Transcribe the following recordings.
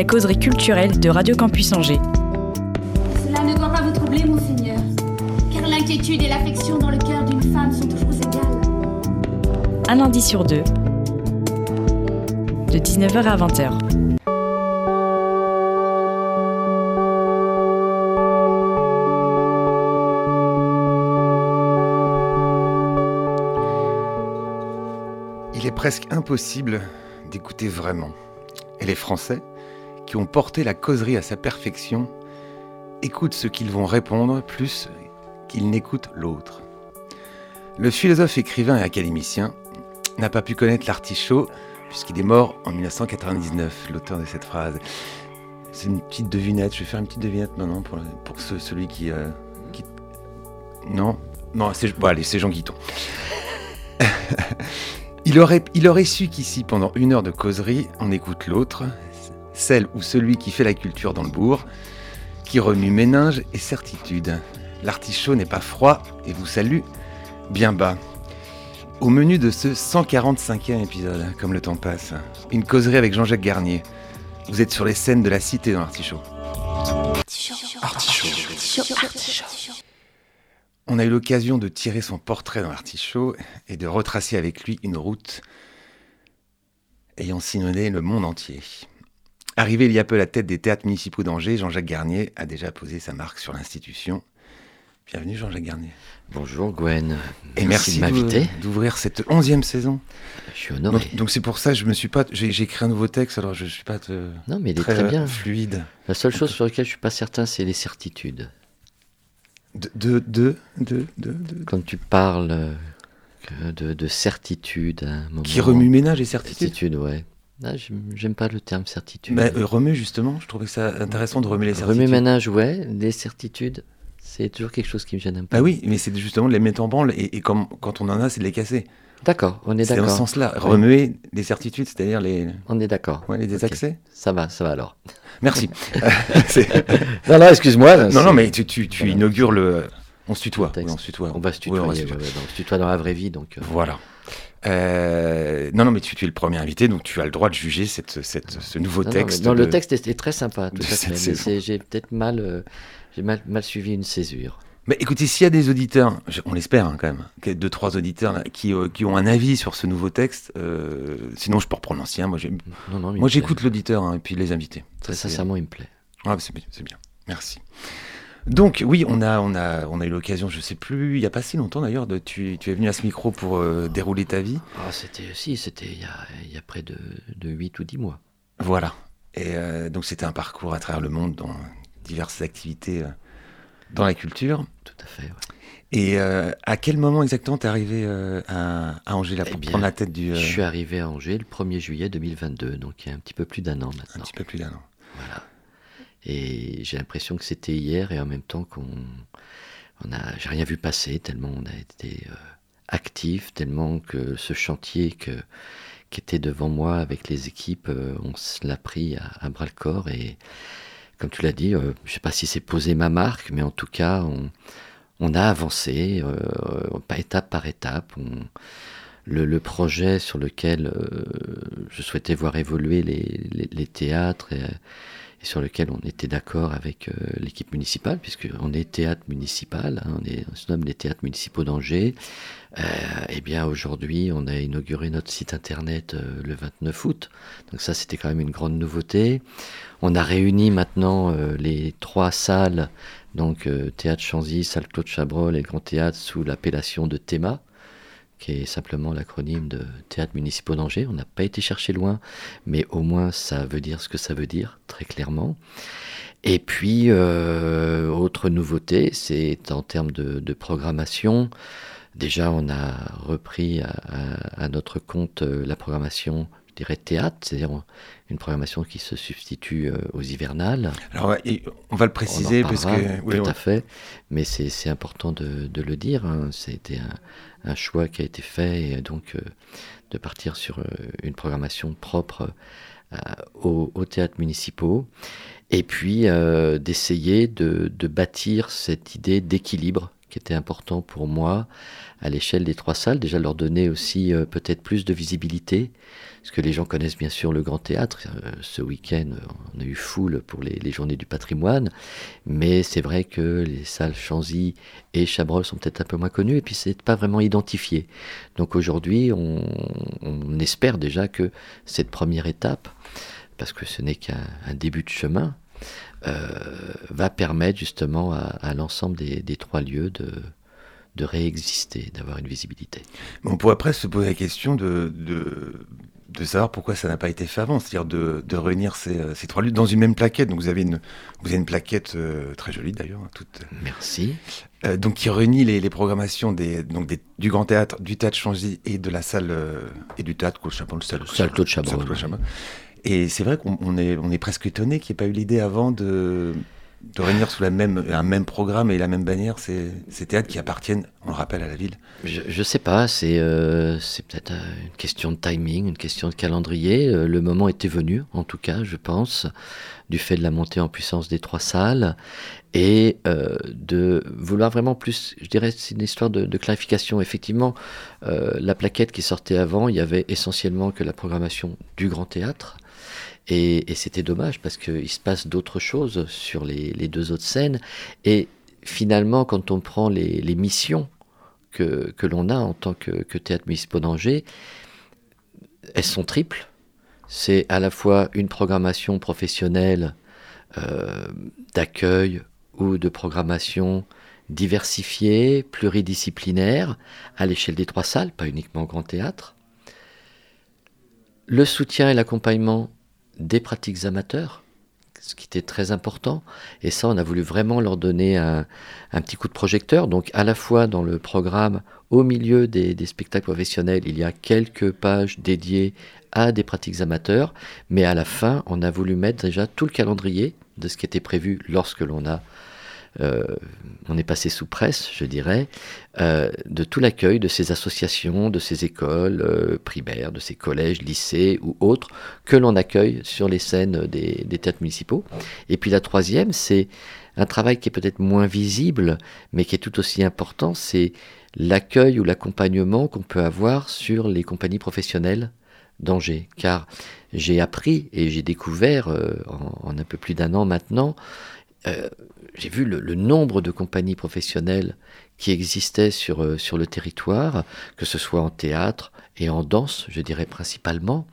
La causerie culturelle de Radio Campus Angers. Cela ne doit pas vous troubler, monseigneur, car l'inquiétude et l'affection dans le cœur d'une femme sont toujours égales. Un lundi sur deux. De 19h à 20h. Il est presque impossible d'écouter vraiment. Et les Français, qui ont porté la causerie à sa perfection, écoutent ce qu'ils vont répondre plus qu'ils n'écoutent l'autre. Le philosophe, écrivain et académicien n'a pas pu connaître l'artichaut puisqu'il est mort en 1999, l'auteur de cette phrase. C'est une petite devinette, je vais faire une petite devinette maintenant pour, pour ce- celui qui, euh, qui- Non? Non, c'est bon, Jean Guiton. Il aurait, il aurait su qu'ici, pendant une heure de causerie, on écoute l'autre, celle ou celui qui fait la culture dans le bourg, qui remue méninge et certitude. L'artichaut n'est pas froid et vous salue bien bas. Au menu de ce 145e épisode, comme le temps passe, une causerie avec Jean-Jacques Garnier. Vous êtes sur les scènes de la cité dans l'artichaut. On a eu l'occasion de tirer son portrait dans l'artichaut et de retracer avec lui une route ayant sillonné le monde entier. Arrivé il y a peu à la tête des théâtres municipaux d'Angers, Jean-Jacques Garnier a déjà posé sa marque sur l'institution. Bienvenue Jean-Jacques Garnier. Bonjour Gwen. Et merci, de m'inviter. d'ou- d'ouvrir cette onzième saison. Je suis honoré. Donc c'est pour ça que je me suis pas, j'ai j'ai écrit un nouveau texte alors je suis pas te- non, mais il est très, très bien. fluide. La seule chose sur laquelle je suis pas certain, c'est les certitudes. De de de de, de- de- Quand tu parles euh, de, de certitude à un moment. qui remue ménage et certitude. Certitude, ouais. Ah, j'aime pas le terme certitude. Bah, euh, remue justement, je trouvais que ça intéressant de remuer les certitudes. Remue ménage, ouais. Les certitudes, c'est toujours quelque chose qui me gêne un peu. Bah oui, mais c'est justement de les mettre en branle et, et comme, quand on en a, c'est de les casser. D'accord, on est C'est dans ce d'accord. sens-là. Ouais. Remuer les certitudes, c'est-à-dire les, On est d'accord. ouais, les désaccès. Ça va, ça va alors. Merci. Non, non, excuse-moi. non, non, mais tu, tu, tu Voilà. inaugures le. On se tutoie. Oui, on se tutoie. On va se Oui, tutoyer. on va se ouais, tutoyer. ouais, non, on se tutoie dans la vraie vie, donc. euh, Voilà. Euh, non, non, mais tu, tu es le premier invité, donc tu as le droit de juger cette, cette, ce nouveau Non, texte. non, de- le texte est, est très sympa, tout à fait. j'ai peut-être mal, euh, j'ai mal, mal suivi une césure. Mais écoutez, s'il y a des auditeurs, on l'espère hein, quand même, deux, trois auditeurs là, qui, euh, qui ont un avis sur ce nouveau texte, euh, sinon je peux reprendre l'ancien. Moi, il moi j'écoute l'auditeur hein, et puis les invités. Très sincèrement, il me plaît. Ah, c'est bien. Merci. Donc oui, on a, on a, on a eu l'occasion, je sais plus, il y a pas si longtemps d'ailleurs, de, tu, tu es venu à ce micro pour euh, dérouler ta vie. Ah, c'était, si, c'était il y a, il y a près de, de 8 ou 10 mois. Voilà. Et euh, donc c'était un parcours à travers le monde dans diverses activités euh, dans la culture. Tout à fait, ouais. Et à quel moment exactement t'es arrivé à, à Angers là Eh pour bien, prendre la tête du Je suis arrivé à Angers le 1er juillet 2022, donc il y a un petit peu plus d'un an un maintenant. petit peu plus d'un an. Voilà. Et j'ai l'impression que c'était hier et en même temps qu'on on a, j'ai rien vu passer tellement on a été euh, actif, tellement que ce chantier que, qui était devant moi avec les équipes, euh, on l'a pris à, bras le corps et comme tu l'as dit, euh, je sais pas si c'est poser ma marque, mais en tout cas on, on a avancé euh, pas étape par étape. On, le, le projet sur lequel euh, je souhaitais voir évoluer les, les- théâtres et sur lequel on était d'accord avec euh, l'équipe municipale, puisqu'on est théâtre municipal, hein, on, est, se nomme les théâtres municipaux d'Angers. Euh, eh bien, aujourd'hui, on a inauguré notre site internet euh, le 29 août. Donc ça, c'était quand même une grande nouveauté. On a réuni maintenant les trois salles, donc Théâtre Chanzy, Salle Claude Chabrol et le Grand Théâtre, sous l'appellation de Théma qui est simplement l'acronyme de Théâtre municipaux d'Angers. On n'a pas été chercher loin, mais au moins ça veut dire ce que ça veut dire, très clairement. Et puis, euh, autre nouveauté, c'est en termes de, de programmation. Déjà, on a repris à, à- à notre compte euh, la programmation je dirais, théâtre, c'est-à-dire une programmation qui se substitue aux hivernales. Alors, on va le préciser, parce que... Oui, tout à fait, mais c'est important de, de, le dire. Hein. C'était un, un, choix qui a été fait, et donc de partir sur une programmation propre aux, aux, théâtres municipaux, et puis d'essayer de, de bâtir cette idée d'équilibre qui était important pour moi à l'échelle des trois salles. Déjà leur donner aussi euh, peut-être plus de visibilité, parce que les gens connaissent bien sûr le Grand Théâtre. Euh, ce week-end, on a eu foule pour les, journées du patrimoine, mais c'est vrai que les salles Chanzy et Chabrol sont peut-être un peu moins connues, et puis c'est pas vraiment identifié. Donc aujourd'hui, on, espère déjà que cette première étape, parce que ce n'est qu'un début de chemin, va permettre justement à, l'ensemble des, trois lieux de, de réexister, d'avoir une visibilité. On pourrait presque se poser la question de, de, savoir pourquoi ça n'a pas été fait avant, c'est-à-dire de, de, réunir ces, ces, trois lieux dans une même plaquette. Donc vous avez une, vous avez une plaquette euh, très jolie d'ailleurs. Hein, toute, Merci. Euh, donc qui réunit les, les programmations des, donc des, du Grand Théâtre, du Théâtre Changy et de la salle et du Théâtre Claude. Salle Claude Chabrol. Et c'est vrai qu'on est, on est presque étonné qu'il n'y ait pas eu l'idée avant de, de réunir sous la même, un même programme et la même bannière ces, ces théâtres qui appartiennent, on le rappelle, à la ville Je ne sais pas, c'est euh, peut-être euh, une question de timing, une question de calendrier. Euh, le moment était venu, en tout cas, je pense, du fait de la montée en puissance des trois salles et de vouloir vraiment plus, je dirais, c'est une histoire de, de clarification. Effectivement, la plaquette qui sortait avant, il y avait essentiellement que la programmation du Grand Théâtre. Et, c'était dommage parce qu'il se passe d'autres choses sur les, deux autres scènes. Et finalement, quand on prend les, missions que, l'on a en tant que, théâtre municipal d'Angers, elles sont triples. C'est à la fois une programmation professionnelle euh, d'accueil ou de programmation diversifiée, pluridisciplinaire, à l'échelle des trois salles, pas uniquement au grand théâtre. Le soutien et l'accompagnement des pratiques amateurs, ce qui était très important. Et ça, on a voulu vraiment leur donner un, petit coup de projecteur. Donc, à la fois dans le programme, au milieu des, spectacles professionnels, il y a quelques pages dédiées à des pratiques amateurs. Mais à la fin, on a voulu mettre déjà tout le calendrier de ce qui était prévu lorsque l'on a euh, on est passé sous presse, je dirais, euh, de tout l'accueil de ces associations, de ces écoles euh, primaires, de ces collèges, lycées ou autres que l'on accueille sur les scènes des, théâtres municipaux. Et puis la troisième, c'est un travail qui est peut-être moins visible, mais qui est tout aussi important, c'est l'accueil ou l'accompagnement qu'on peut avoir sur les compagnies professionnelles d'Angers. Car j'ai appris et j'ai découvert en, un peu plus d'un an maintenant j'ai vu le, nombre de compagnies professionnelles qui existaient sur, euh, sur le territoire, que ce soit en théâtre et en danse, je dirais principalement.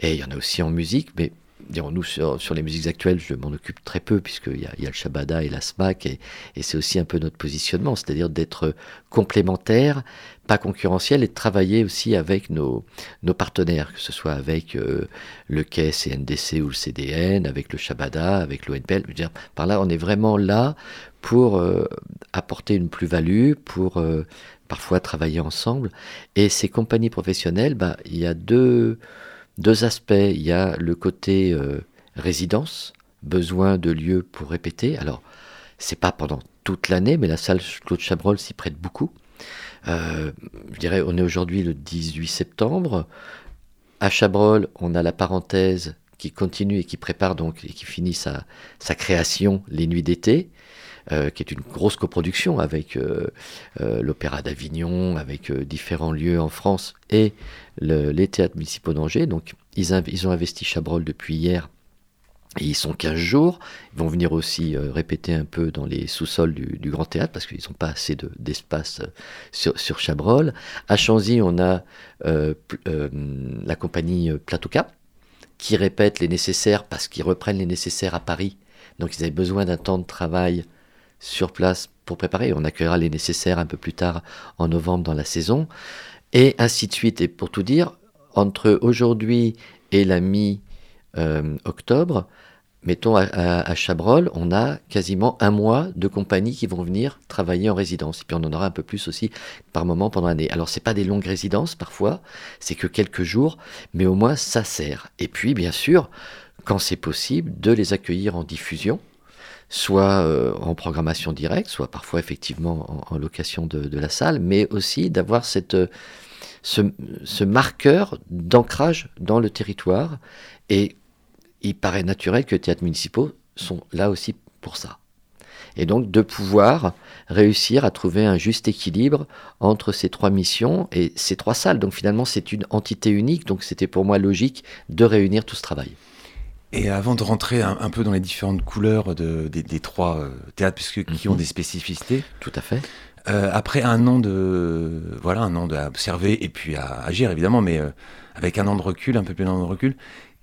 Et il y en a aussi en musique, mais nous, sur, les musiques actuelles, je m'en occupe très peu, puisqu'il y y a le Shabada et la SMAC, et, et c'est aussi un peu notre positionnement, c'est-à-dire d'être complémentaire, pas concurrentiel, et de travailler aussi avec nos, nos partenaires, que ce soit avec euh, le KES et NDC ou le CDN, avec le Shabada, avec l'ONPL. Par là, on est vraiment là pour euh, apporter une plus-value, pour euh, parfois travailler ensemble. Et ces compagnies professionnelles, bah, il y a deux deux aspects. Il y a le côté euh, résidence, besoin de lieux pour répéter. Alors, c'est pas pendant toute l'année, mais la salle Claude Chabrol s'y prête beaucoup. Euh, je dirais, on est aujourd'hui le 18 septembre. À Chabrol, on a la parenthèse qui continue et qui prépare donc et qui finit sa, création les nuits d'été. Euh, qui est une grosse coproduction avec euh, l'Opéra d'Avignon, avec différents lieux en France et les théâtres municipaux d'Angers. Donc ils, ont investi Chabrol depuis hier. Ils sont 15 jours. Ils vont venir aussi répéter un peu dans les sous-sols du, Grand Théâtre parce qu'ils n'ont pas assez d'espace sur, sur, Chabrol. À Chanzy, on a la compagnie Plateau Cap qui répète les nécessaires parce qu'ils reprennent les nécessaires à Paris. Donc ils avaient besoin d'un temps de travail sur place pour préparer. On accueillera les nécessaires un peu plus tard en novembre dans la saison. Et ainsi de suite. Et pour tout dire, entre aujourd'hui et la mi-octobre, mettons à, Chabrol, on a quasiment un mois de compagnies qui vont venir travailler en résidence. Et puis on en aura un peu plus aussi par moment pendant l'année. Alors c'est pas des longues résidences parfois, c'est que quelques jours, mais au moins ça sert. Et puis bien sûr, quand c'est possible, de les accueillir en diffusion soit euh, en programmation directe, soit parfois effectivement en, location de, la salle, mais aussi d'avoir cette, ce, ce marqueur d'ancrage dans le territoire. Et il paraît naturel que les théâtres municipaux sont là aussi pour ça. Et donc de pouvoir réussir à trouver un juste équilibre entre ces trois missions et ces trois salles. Donc finalement c'est une entité unique, donc c'était pour moi logique de réunir tout ce travail. Et avant de rentrer un, un, peu dans les différentes couleurs de, des, des, trois euh, théâtres, puisque qui ont des spécificités. Tout à fait. Euh, après un an de voilà un an d'observer et puis à agir évidemment, mais euh, avec un an de recul, un peu plus d'un an de recul,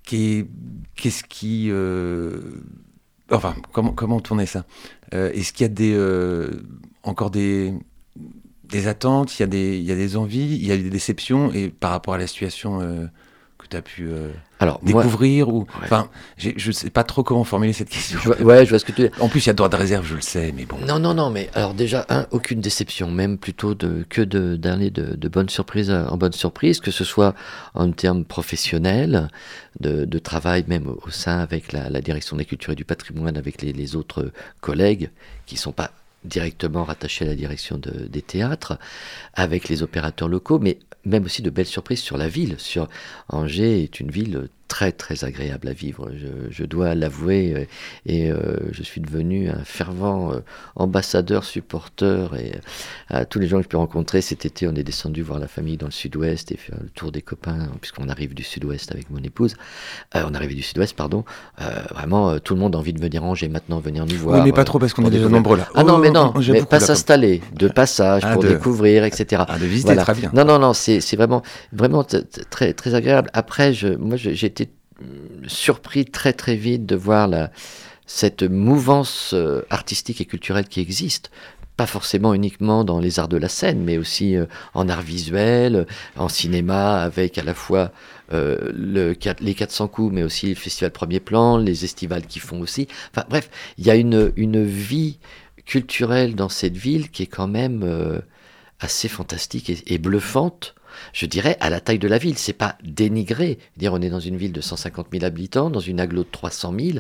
qu'est-ce qui euh, enfin comment tourner ça? Est-ce qu'il y a des encore des des attentes, il y a des il y a des envies, il y a des déceptions? Et par rapport à la situation tu as pu euh, Alors, découvrir moi, ou enfin je sais pas trop comment formuler cette question. Je vois, ouais, je vois ce que tu En plus, il y a droit de réserve, je le sais, mais bon. Non, non, non, mais alors déjà, un, aucune déception, même plutôt de, que de d'aller de, de bonnes surprises en bonne surprise, que ce soit en termes professionnels, de, de travail même au, sein avec la, la, direction de la culture et du patrimoine, avec les, les autres collègues qui sont pas directement rattachés à la direction de, des théâtres, avec les opérateurs locaux, mais même aussi de belles surprises sur la ville. Sur Angers est une ville très très agréable à vivre, je, je dois l'avouer, et euh, je suis devenu un fervent euh, ambassadeur, supporter, et euh, à tous les gens que je peux rencontrer cet été, on est descendu voir la famille dans le sud-ouest et faire le tour des copains, puisqu'on arrive du sud-ouest avec mon épouse, euh, on arrivait du sud-ouest, pardon, euh, vraiment tout le monde a envie de venir Angers maintenant, venir nous voir. Oui, mais pas trop parce qu'on est déjà nombreux là. Ah non, mais non, mais pas s'installer, de passage ah, pour de... découvrir, etc. Ah, de visiter, voilà. très bien. Non, non, non, c'est vraiment, vraiment très, très agréable. Après, je, moi, j'ai été surpris très très vite de voir cette mouvance euh, artistique et culturelle qui existe pas forcément uniquement dans les arts de la scène, mais aussi euh, en art visuel, en cinéma, avec à la fois euh, le, les 400 coups, mais aussi le festival premier plan, les estivales qui font aussi. Enfin bref, il y a une, vie culturelle dans cette ville qui est quand même euh, assez fantastique et bluffante je dirais, à la taille de la ville. C'est pas dénigré. Dire, on est dans une ville de 150 000 habitants, dans une aglo de 300 000.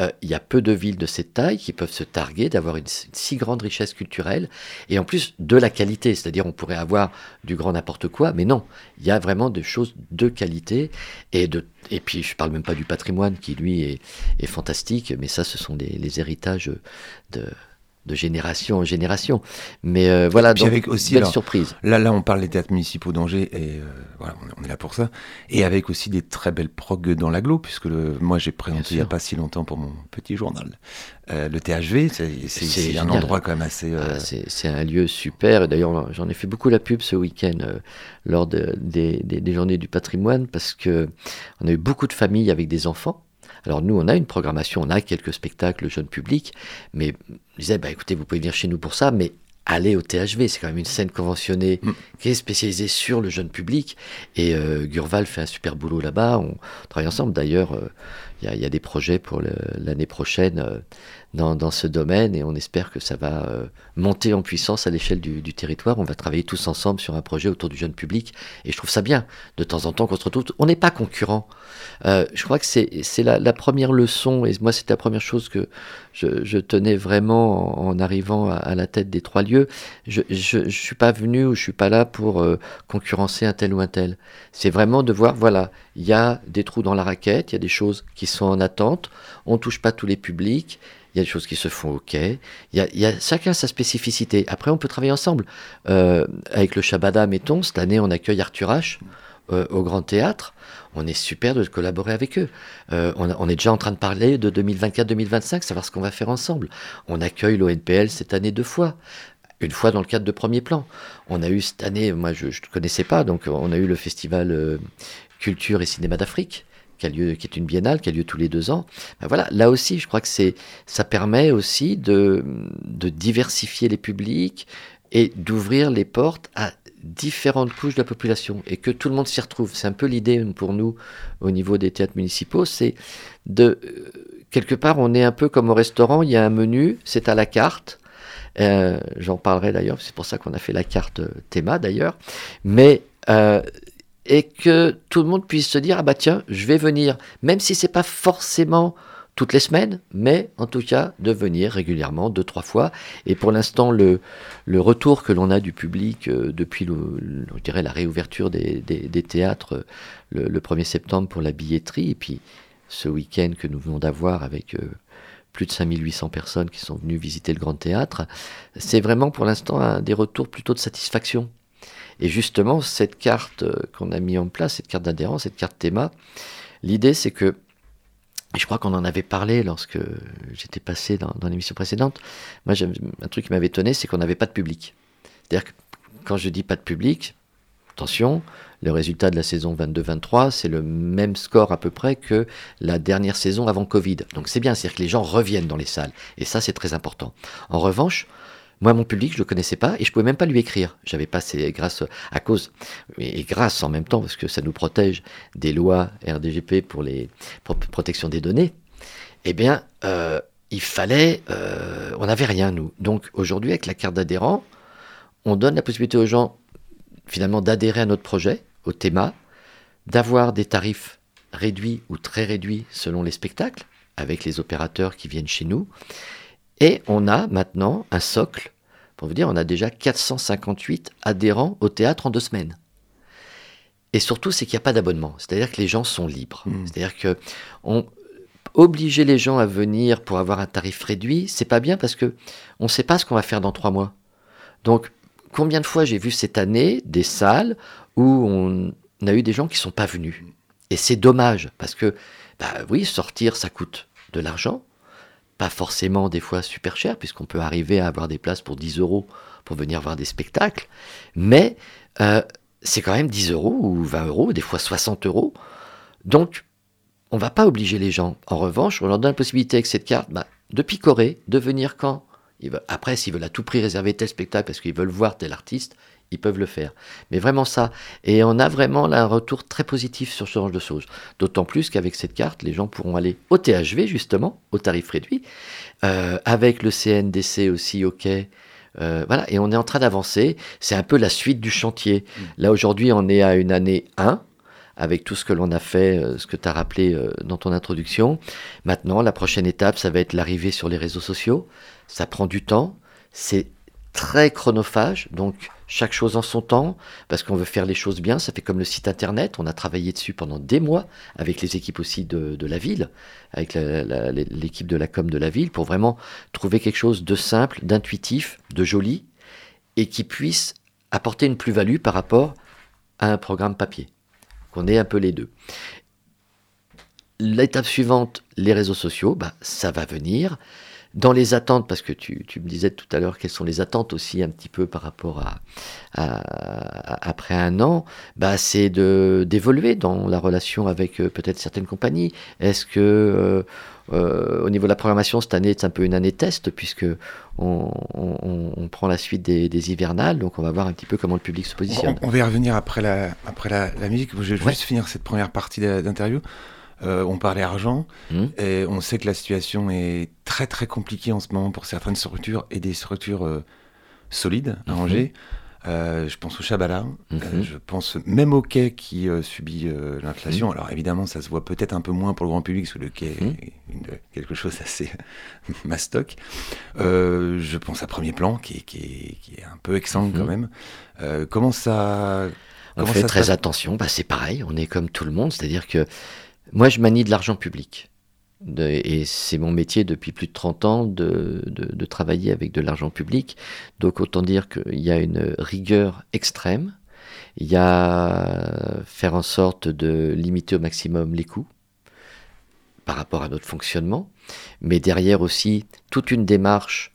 Euh, il y a peu de villes de cette taille qui peuvent se targuer d'avoir une, si grande richesse culturelle et en plus de la qualité. C'est-à-dire, on pourrait avoir du grand n'importe quoi, mais non. Il y a vraiment des choses de qualité et de et puis je parle même pas du patrimoine qui lui est, est fantastique, mais ça, ce sont les, les héritages de de génération en génération. Mais euh, voilà, donc, avec aussi, belle alors, surprise. Là, là, on parle des théâtres municipaux d'Angers, et euh, voilà, on est là pour ça. Et avec aussi des très belles progues dans l'agglo, puisque le, moi, j'ai présenté il n'y a pas si longtemps pour mon petit journal euh, le THV. C'est un endroit quand même assez... Ah, c'est un lieu super. D'ailleurs, j'en ai fait beaucoup la pub ce week-end lors de, des, des, des journées du patrimoine, parce que on a eu beaucoup de familles avec des enfants. Alors nous, on a une programmation, on a quelques spectacles jeunes publics, mais je disais, bah, écoutez, vous pouvez venir chez nous pour ça, mais allez au THV, c'est quand même une scène conventionnée mm. qui est spécialisée sur le jeune public. Et euh, Gurval fait un super boulot là-bas, on travaille ensemble. D'ailleurs, il y, a des projets pour l'année prochaine euh, dans, ce domaine et on espère que ça va euh, monter en puissance à l'échelle du, territoire. On va travailler tous ensemble sur un projet autour du jeune public et je trouve ça bien de temps en temps qu'on se retrouve. On n'est pas concurrents. Euh, je crois que c'est la, première leçon et moi c'était la première chose que je, tenais vraiment en, arrivant à, la tête des trois lieux. Je ne suis pas venu ou je suis pas là pour euh, concurrencer un tel ou un tel. C'est vraiment de voir, voilà, il y a des trous dans la raquette, il y a des choses qui sont en attente, on touche pas tous les publics il y a des choses qui se font ok, il y a, il y a chacun sa spécificité. Après, on peut travailler ensemble. Euh, avec le Shabada, mettons, cette année, on accueille Arthur H. Euh, au Grand Théâtre. On est super de collaborer avec eux. Euh, on, on, est déjà en train de parler de 2024-2025, savoir ce qu'on va faire ensemble. On accueille l'ONPL cette année deux fois une fois dans le cadre de premier plan. On a eu cette année, moi je ne connaissais pas, donc on a eu le festival euh, Culture et Cinéma d'Afrique qui a lieu, qui est une biennale, qui a lieu tous les deux ans. Ben voilà, là aussi, je crois que c'est, ça permet aussi de, de diversifier les publics et d'ouvrir les portes à différentes couches de la population et que tout le monde s'y retrouve. C'est un peu l'idée pour nous au niveau des théâtres municipaux, c'est de quelque part, on est un peu comme au restaurant, il y a un menu, c'est à la carte. Euh, J'en parlerai d'ailleurs, c'est pour ça qu'on a fait la carte euh, théma d'ailleurs. Mais euh, et que tout le monde puisse se dire ah bah tiens, je vais venir, même si c'est pas forcément toutes les semaines, mais en tout cas de venir régulièrement, deux, trois fois. Et pour l'instant, le, le retour que l'on a du public depuis la réouverture des, des- théâtres le, le 1er septembre pour la billetterie, et puis ce week-end que nous venons d'avoir avec plus de 5800 personnes qui sont venues visiter le Grand Théâtre, c'est vraiment pour l'instant des retours plutôt de satisfaction. Et justement, cette carte euh, qu'on a mis en place, cette carte d'adhérence, cette carte théma, l'idée c'est que et je crois qu'on en avait parlé lorsque j'étais passé dans, dans l'émission précédente. Moi, un truc qui m'avait étonné, c'est qu'on n'avait pas de public. C'est-à-dire que quand je dis pas de public, attention, le résultat de la saison 22-23, c'est le même score à peu près que la dernière saison avant Covid. Donc c'est bien, c'est-à-dire que les gens reviennent dans les salles. Et ça, c'est très important. En revanche, moi, mon public, je le connaissais pas et je pouvais même pas lui écrire. J'avais pas, c'est grâce à cause et grâce en même temps parce que ça nous protège des lois RDGP pour les pour protection des données. Eh bien, euh, il fallait, euh, on n'avait rien nous. Donc aujourd'hui, avec la carte d'adhérent, on donne la possibilité aux gens finalement d'adhérer à notre projet, au théma, d'avoir des tarifs réduits ou très réduits selon les spectacles, avec les opérateurs qui viennent chez nous. Et on a maintenant un socle, pour vous dire, on a déjà 458 adhérents au théâtre en deux semaines. Et surtout, c'est qu'il n'y a pas d'abonnement. C'est-à-dire que les gens sont libres. Mm. C'est-à-dire que on, obliger les gens à venir pour avoir un tarif réduit, c'est pas bien parce que on ne sait pas ce qu'on va faire dans trois mois. Donc, combien de fois j'ai vu cette année des salles où on a eu des gens qui sont pas venus. Et c'est dommage parce que, bah oui, sortir, ça coûte de l'argent. Pas forcément des fois super cher, puisqu'on peut arriver à avoir des places pour 10 euros pour venir voir des spectacles. Mais euh, c'est quand même 10 euros ou 20 euros, des fois 60 euros. Donc, on va pas obliger les gens. En revanche, on leur donne la possibilité avec cette carte bah, de picorer, de venir quand? Après, s'ils veulent à tout prix réserver tel spectacle parce qu'ils veulent voir tel artiste, ils peuvent le faire. Mais vraiment ça. Et on a vraiment là un retour très positif sur ce genre de choses. D'autant plus qu'avec cette carte, les gens pourront aller au THV, justement, au tarif réduit, euh, avec le CNDC aussi, OK. Euh, voilà, et on est en train d'avancer. C'est un peu la suite du chantier. Là, aujourd'hui, on est à une année 1, avec tout ce que l'on a fait, euh, ce que tu as rappelé dans ton introduction. Maintenant, la prochaine étape, ça va être l'arrivée sur les réseaux sociaux. Ça prend du temps. C'est très chronophage, donc chaque chose en son temps, parce qu'on veut faire les choses bien. Ça fait comme le site internet. On a travaillé dessus pendant des mois avec les équipes aussi de, la ville, avec l'équipe de la com de la ville, pour vraiment trouver quelque chose de simple, d'intuitif, de joli, et qui puisse apporter une plus-value par rapport à un programme papier. Qu'on ait un peu les deux. L'étape suivante, les réseaux sociaux, bah, ça va venir. Dans les attentes, parce que tu, tu me disais tout à l'heure quelles sont les attentes aussi un petit peu par rapport à, à- à- après un an, bah, c'est de d'évoluer dans la relation avec euh, peut-être certaines compagnies. Est-ce que euh, euh, au niveau de la programmation cette année c'est un peu une année test puisque on, on- on prend la suite des, des hivernales, donc on va voir un petit peu comment le public se positionne. On, on va y revenir après la, après la, la musique. Je vais Ouais. juste finir cette première partie d'interview. Euh, on parlait argent Mhm. et on sait que la situation est très très compliquée en ce moment pour certaines structures et des structures euh, solides à Mhm. Angers. Euh, je pense au Chabala, euh, je pense même au quai qui subit l'inflation. Alors évidemment, ça se voit peut-être un peu moins pour le grand public, parce que le quai est une- quelque chose assez mastoc. Je pense à Premier Plan, qui est, qui est, qui est un peu exsangue quand même. Comment ça... On comment fait ça très attention, bah, c'est pareil, on est comme tout le monde, c'est-à-dire que moi je manie de l'argent public. Et c'est mon métier depuis plus de 30 ans de travailler avec de l'argent public. Donc autant dire qu'il y a une rigueur extrême. Il y a faire en sorte de limiter au maximum les coûts par rapport à notre fonctionnement. Mais derrière aussi toute une démarche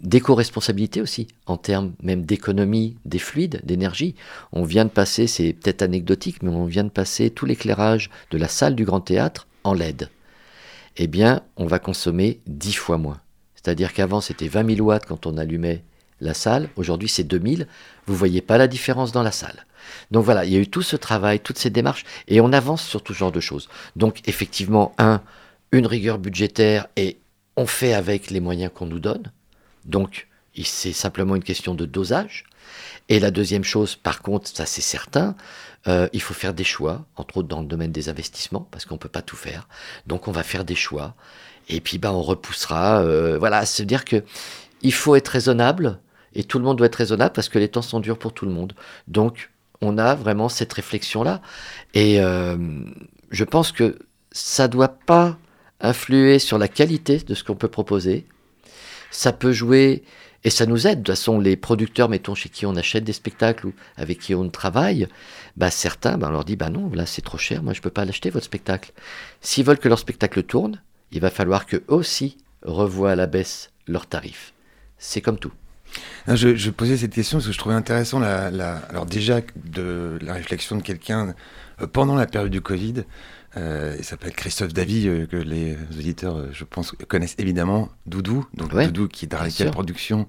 d'éco-responsabilité aussi, en termes même d'économie des fluides, d'énergie. On vient de passer, c'est peut-être anecdotique, mais on vient de passer tout l'éclairage de la salle du Grand Théâtre en LED. Eh bien, on va consommer 10 fois moins. C'est-à-dire qu'avant, c'était 20 000 watts quand on allumait la salle. Aujourd'hui, c'est 2000. Vous voyez pas la différence dans la salle. Donc voilà, il y a eu tout ce travail, toutes ces démarches, et on avance sur tout genre de choses. Donc effectivement, un, une rigueur budgétaire et on fait avec les moyens qu'on nous donne. Donc, c'est simplement une question de dosage. Et la deuxième chose, par contre, ça c'est certain, euh, il faut faire des choix, entre autres dans le domaine des investissements, parce qu'on ne peut pas tout faire. Donc on va faire des choix. Et puis bah, on repoussera. euh, voilà, se dire que il faut être raisonnable, et tout le monde doit être raisonnable, parce que les temps sont durs pour tout le monde. Donc on a vraiment cette réflexion-là. Et euh, je pense que ça ne doit pas influer sur la qualité de ce qu'on peut proposer. Ça peut jouer et ça nous aide. De toute façon, les producteurs, mettons, chez qui on achète des spectacles ou avec qui on travaille, bah, certains, bah, on leur dit, bah non, là c'est trop cher, moi je peux pas l'acheter votre spectacle. S'ils veulent que leur spectacle tourne, il va falloir qu'eux aussi revoient à la baisse leurs tarifs. C'est comme tout. Non, je, posais cette question parce que je trouvais intéressant la- alors déjà de la réflexion de quelqu'un euh, pendant la période du Covid. Euh, il s'appelle Christophe Davy, euh, que les auditeurs, euh, je pense, connaissent évidemment. Doudou, donc Ouais, Doudou qui est d'Arrêtel sûr. Production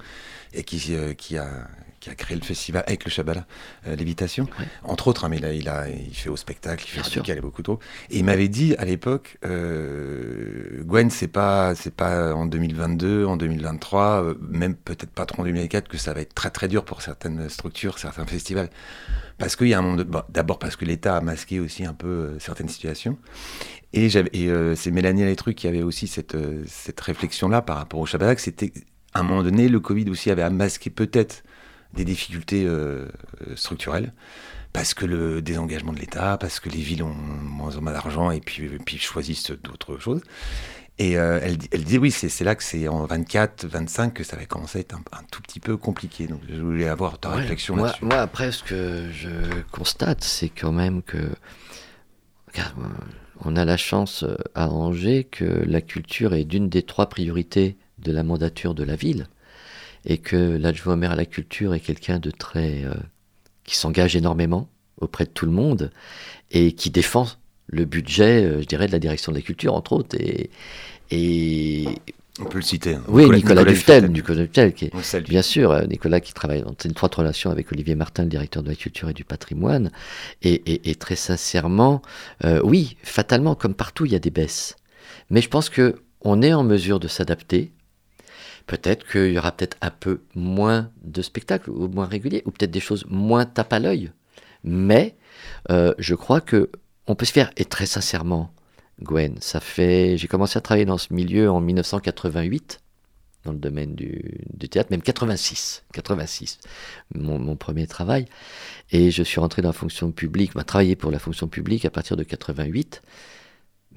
et qui, euh, qui, a, qui a créé le festival avec le Chabala, euh, Lévitation, Ouais. entre autres. hein, mais là, il, a, il fait au spectacle, il fait radical et beaucoup trop. Et il m'avait dit à l'époque, euh, Gwen, c'est pas, c'est pas en 2022, en 2023, euh, même peut-être pas trop en 2024 que ça va être très très dur pour certaines structures, certains festivals. Parce qu'il y a un monde. bon, D'abord parce que l'État a masqué aussi un peu euh, certaines situations. Et, euh, c'est Mélanie Létru qui avait aussi cette, cette réflexion-là par rapport au Shabbat. C'était à un moment donné, le Covid aussi avait masqué peut-être des difficultés euh, euh, structurelles. Parce que le désengagement de l'État, parce que les villes ont moins en moins d'argent et puis, puis choisissent d'autres choses. Et euh, elle, dit- elle dit oui, c'est là que c'est en 24, 25 que ça va commencer à être un, un tout petit peu compliqué. Donc je voulais avoir ta Ouais, réflexion là-dessus. moi, après, ce que je constate, c'est quand même que. Regarde, on a la chance à Angers que la culture est d'une des trois priorités de la mandature de la ville. Et que l'adjoint maire à la culture est quelqu'un de très. euh, qui s'engage énormément auprès de tout le monde et qui défend le budget, euh, je dirais, de la direction de la culture, entre autres. Et. et On peut le citer. hein. oui, Nicolas, Duftel, Duftel. Nicolas Duftel, qui est. Bien sûr, euh, Nicolas qui travaille en étroite relation avec Olivier Martin, le directeur de la culture et du patrimoine. Et, et- et très sincèrement, euh, oui, fatalement, comme partout, il y a des baisses. Mais je pense que on est en mesure de s'adapter. Peut-être qu'il y aura peut-être un peu moins de spectacles, ou moins réguliers, ou peut-être des choses moins tape à l'œil. Mais euh, je crois que on peut se faire, et très sincèrement, Gwen, ça fait. J'ai commencé à travailler dans ce milieu en 1988 dans le domaine du, théâtre, même 86, 86, mon, mon premier travail. Et je suis rentré dans la fonction publique, bah, travaillé pour la fonction publique à partir de 88.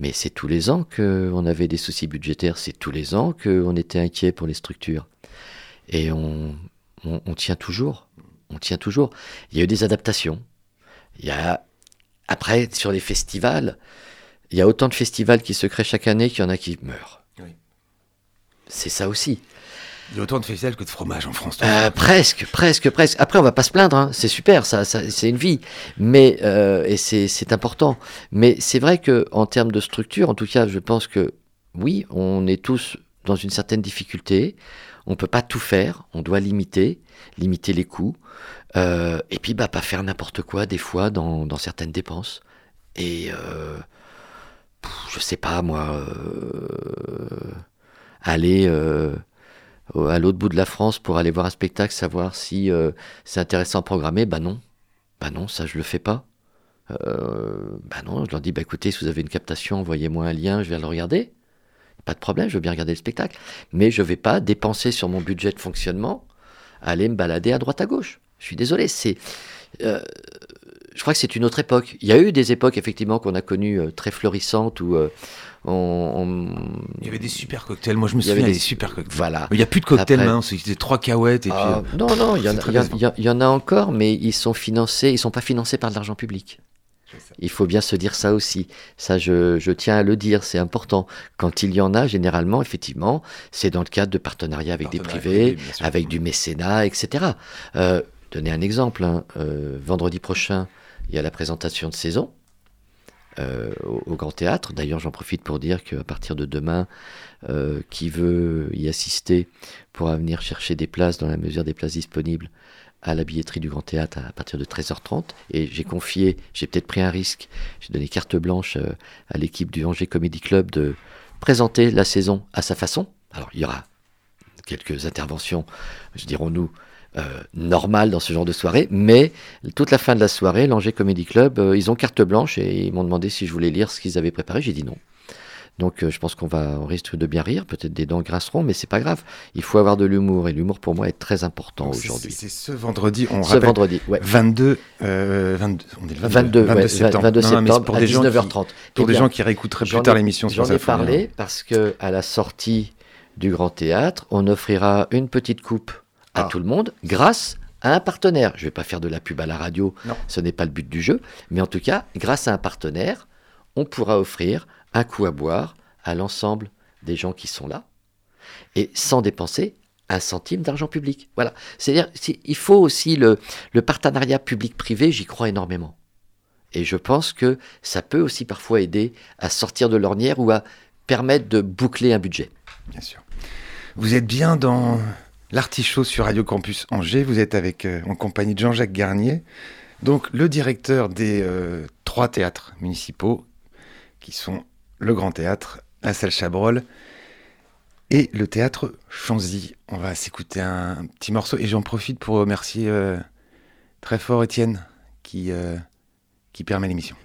Mais c'est tous les ans qu'on avait des soucis budgétaires, c'est tous les ans qu'on était inquiet pour les structures. Et on, on, on tient toujours, on tient toujours. Il y a eu des adaptations. Il y a, après, sur les festivals, il y a autant de festivals qui se créent chaque année qu'il y en a qui meurent. Oui. C'est ça aussi. Il y a autant de festivals que de fromage en France. Euh, presque, presque, presque. Après, on va pas se plaindre, hein. c'est super, c'est une vie, mais euh, et c'est important. Mais c'est vrai que en termes de structure, en tout cas, je pense que oui, on est tous dans une certaine difficulté. On peut pas tout faire, on doit limiter, limiter les coûts, euh, et puis bah pas faire n'importe quoi des fois dans, certaines dépenses. Et je sais pas moi, aller à l'autre bout de la France pour aller voir un spectacle, savoir si euh, c'est intéressant à programmer, bah non. Bah non, ça je le fais pas. Euh, bah non, je leur dis, bah écoutez, si vous avez une captation, envoyez-moi un lien, je vais le regarder. Pas de problème, je veux bien regarder le spectacle. Mais je vais pas dépenser sur mon budget de fonctionnement, aller me balader à droite à gauche. Je suis désolé, c'est... euh, je crois que c'est une autre époque. Il y a eu des époques, effectivement, qu'on a connues euh, très florissantes où on, on- Il y avait des super cocktails. Moi, je me Il y avait souviens des- super cocktails. Voilà. Mais il n'y a plus de cocktails Après- maintenant. C'était trois cahuètes et. Ah, euh, non, non, il y, en a- y y en- encore, mais ils sont financés, ils sont pas financés par de l'argent public. Il faut bien se dire ça aussi. Ça, je, je tiens à le dire, c'est important. Quand il y en a, généralement, effectivement, c'est dans le cadre de partenariats avec des privés, avec du mécénat, etc. Euh, donner un exemple. hein, euh, vendredi prochain, il y a la présentation de saison euh, au, Grand Théâtre. D'ailleurs, j'en profite pour dire qu'à partir de demain, euh, qui veut y assister pourra venir chercher des places dans la mesure des places disponibles à la billetterie du Grand Théâtre à partir de 13h30. Et j'ai confié, j'ai peut-être pris un risque, j'ai donné carte blanche euh, à l'équipe du Angers Comedy Club de présenter la saison à sa façon. Alors il y aura quelques interventions, je dirons-nous, euh, normales dans ce genre de soirée, mais toute la fin de la soirée, l'Angers Comedy Club, euh, ils ont carte blanche et ils m'ont demandé si je voulais lire ce qu'ils avaient préparé. J'ai dit non. Donc euh, je pense qu'on va, on risque de bien rire, peut-être des dents grinceront, mais c'est pas grave. Il faut avoir de l'humour et l'humour pour moi est très important aujourd'hui. C'est ce vendredi, on Ce rappelle. vendredi, ouais. 22, euh, 22, on est le 22, 22, ouais, septembre. 22 Non, non, mais c'est septembre pour à des gens qui- 19h30. Pour Eh des gens qui réécouteraient plus tard l'émission J'en ai parlé parce que à la sortie du Grand Théâtre, on offrira une petite coupe à Ah. tout le monde grâce à un partenaire. Je ne vais pas faire de la pub à la radio, Non. ce n'est pas le but du jeu, mais en tout cas, grâce à un partenaire, on pourra offrir un coup à boire à l'ensemble des gens qui sont là et sans dépenser un centime d'argent public. Voilà. C'est-à-dire, il faut aussi le, le partenariat public-privé, j'y crois énormément. Et je pense que ça peut aussi parfois aider à sortir de l'ornière ou à permettre de boucler un budget. Bien sûr. Vous êtes bien dans l'artichaut sur Radio Campus Angers. Vous êtes avec, euh, en compagnie de Jean-Jacques Garnier, donc le directeur des euh, trois théâtres municipaux, qui sont le Grand Théâtre, la Salle Chabrol et le Théâtre Chanzy. On va s'écouter un, petit morceau et j'en profite pour remercier euh, très fort Étienne qui permet l'émission.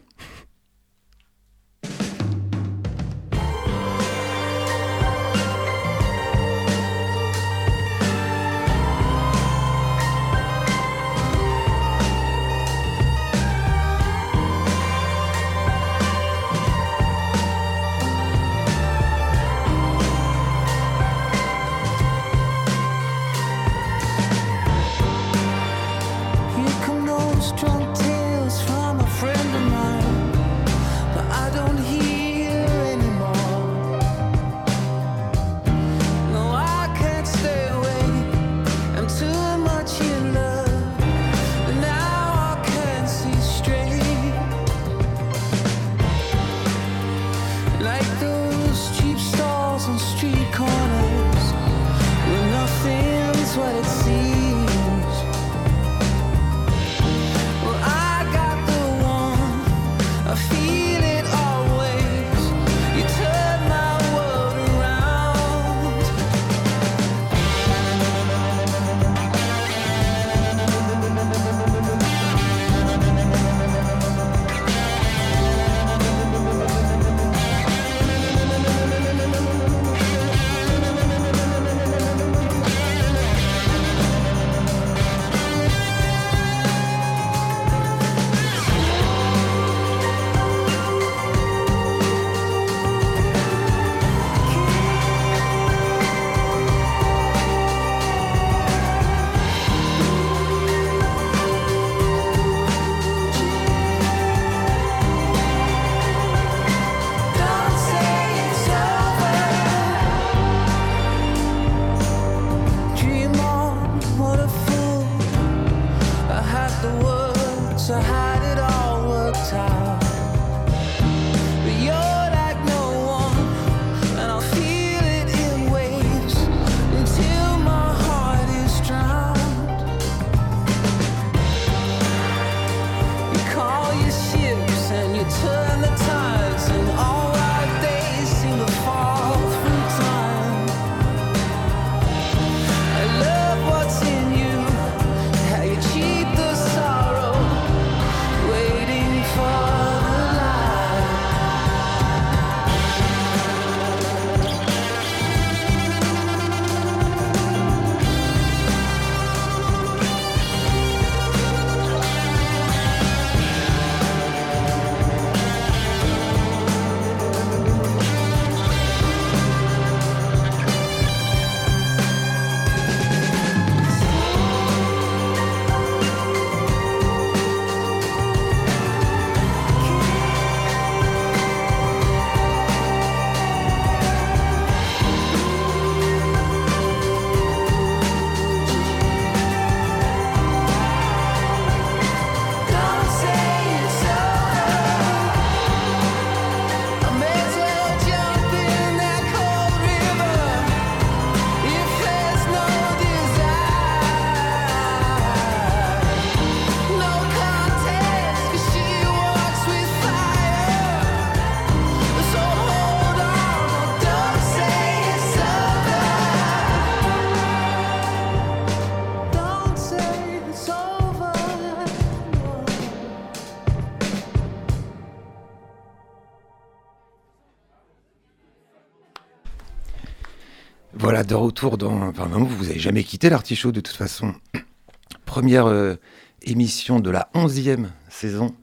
De retour dans. Enfin, vous n'avez jamais quitté l'artichaut de toute façon. Première euh, émission de la 11e saison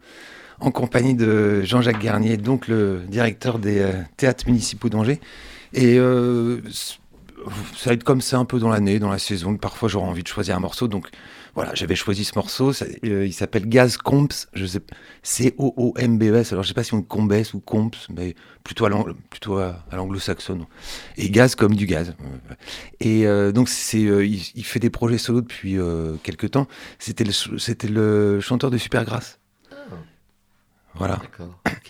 en compagnie de Jean-Jacques Garnier, donc le directeur des euh, théâtres municipaux d'Angers. Et euh, ça va être comme ça un peu dans l'année, dans la saison. Parfois, j'aurai envie de choisir un morceau. Donc voilà, j'avais choisi ce morceau. ça- euh, il s'appelle Gaz Comps. Je sais, C-O-O-M-B-E-S. Alors, je sais pas si on Combes ou Comps, mais plutôt à l'ang- plutôt à, à l'anglo-saxonne. Et gaz comme du gaz. Et euh, donc, c'est, euh, il, il fait des projets solo depuis quelques temps. C'était le, c'était le chanteur de Supergrass. Voilà.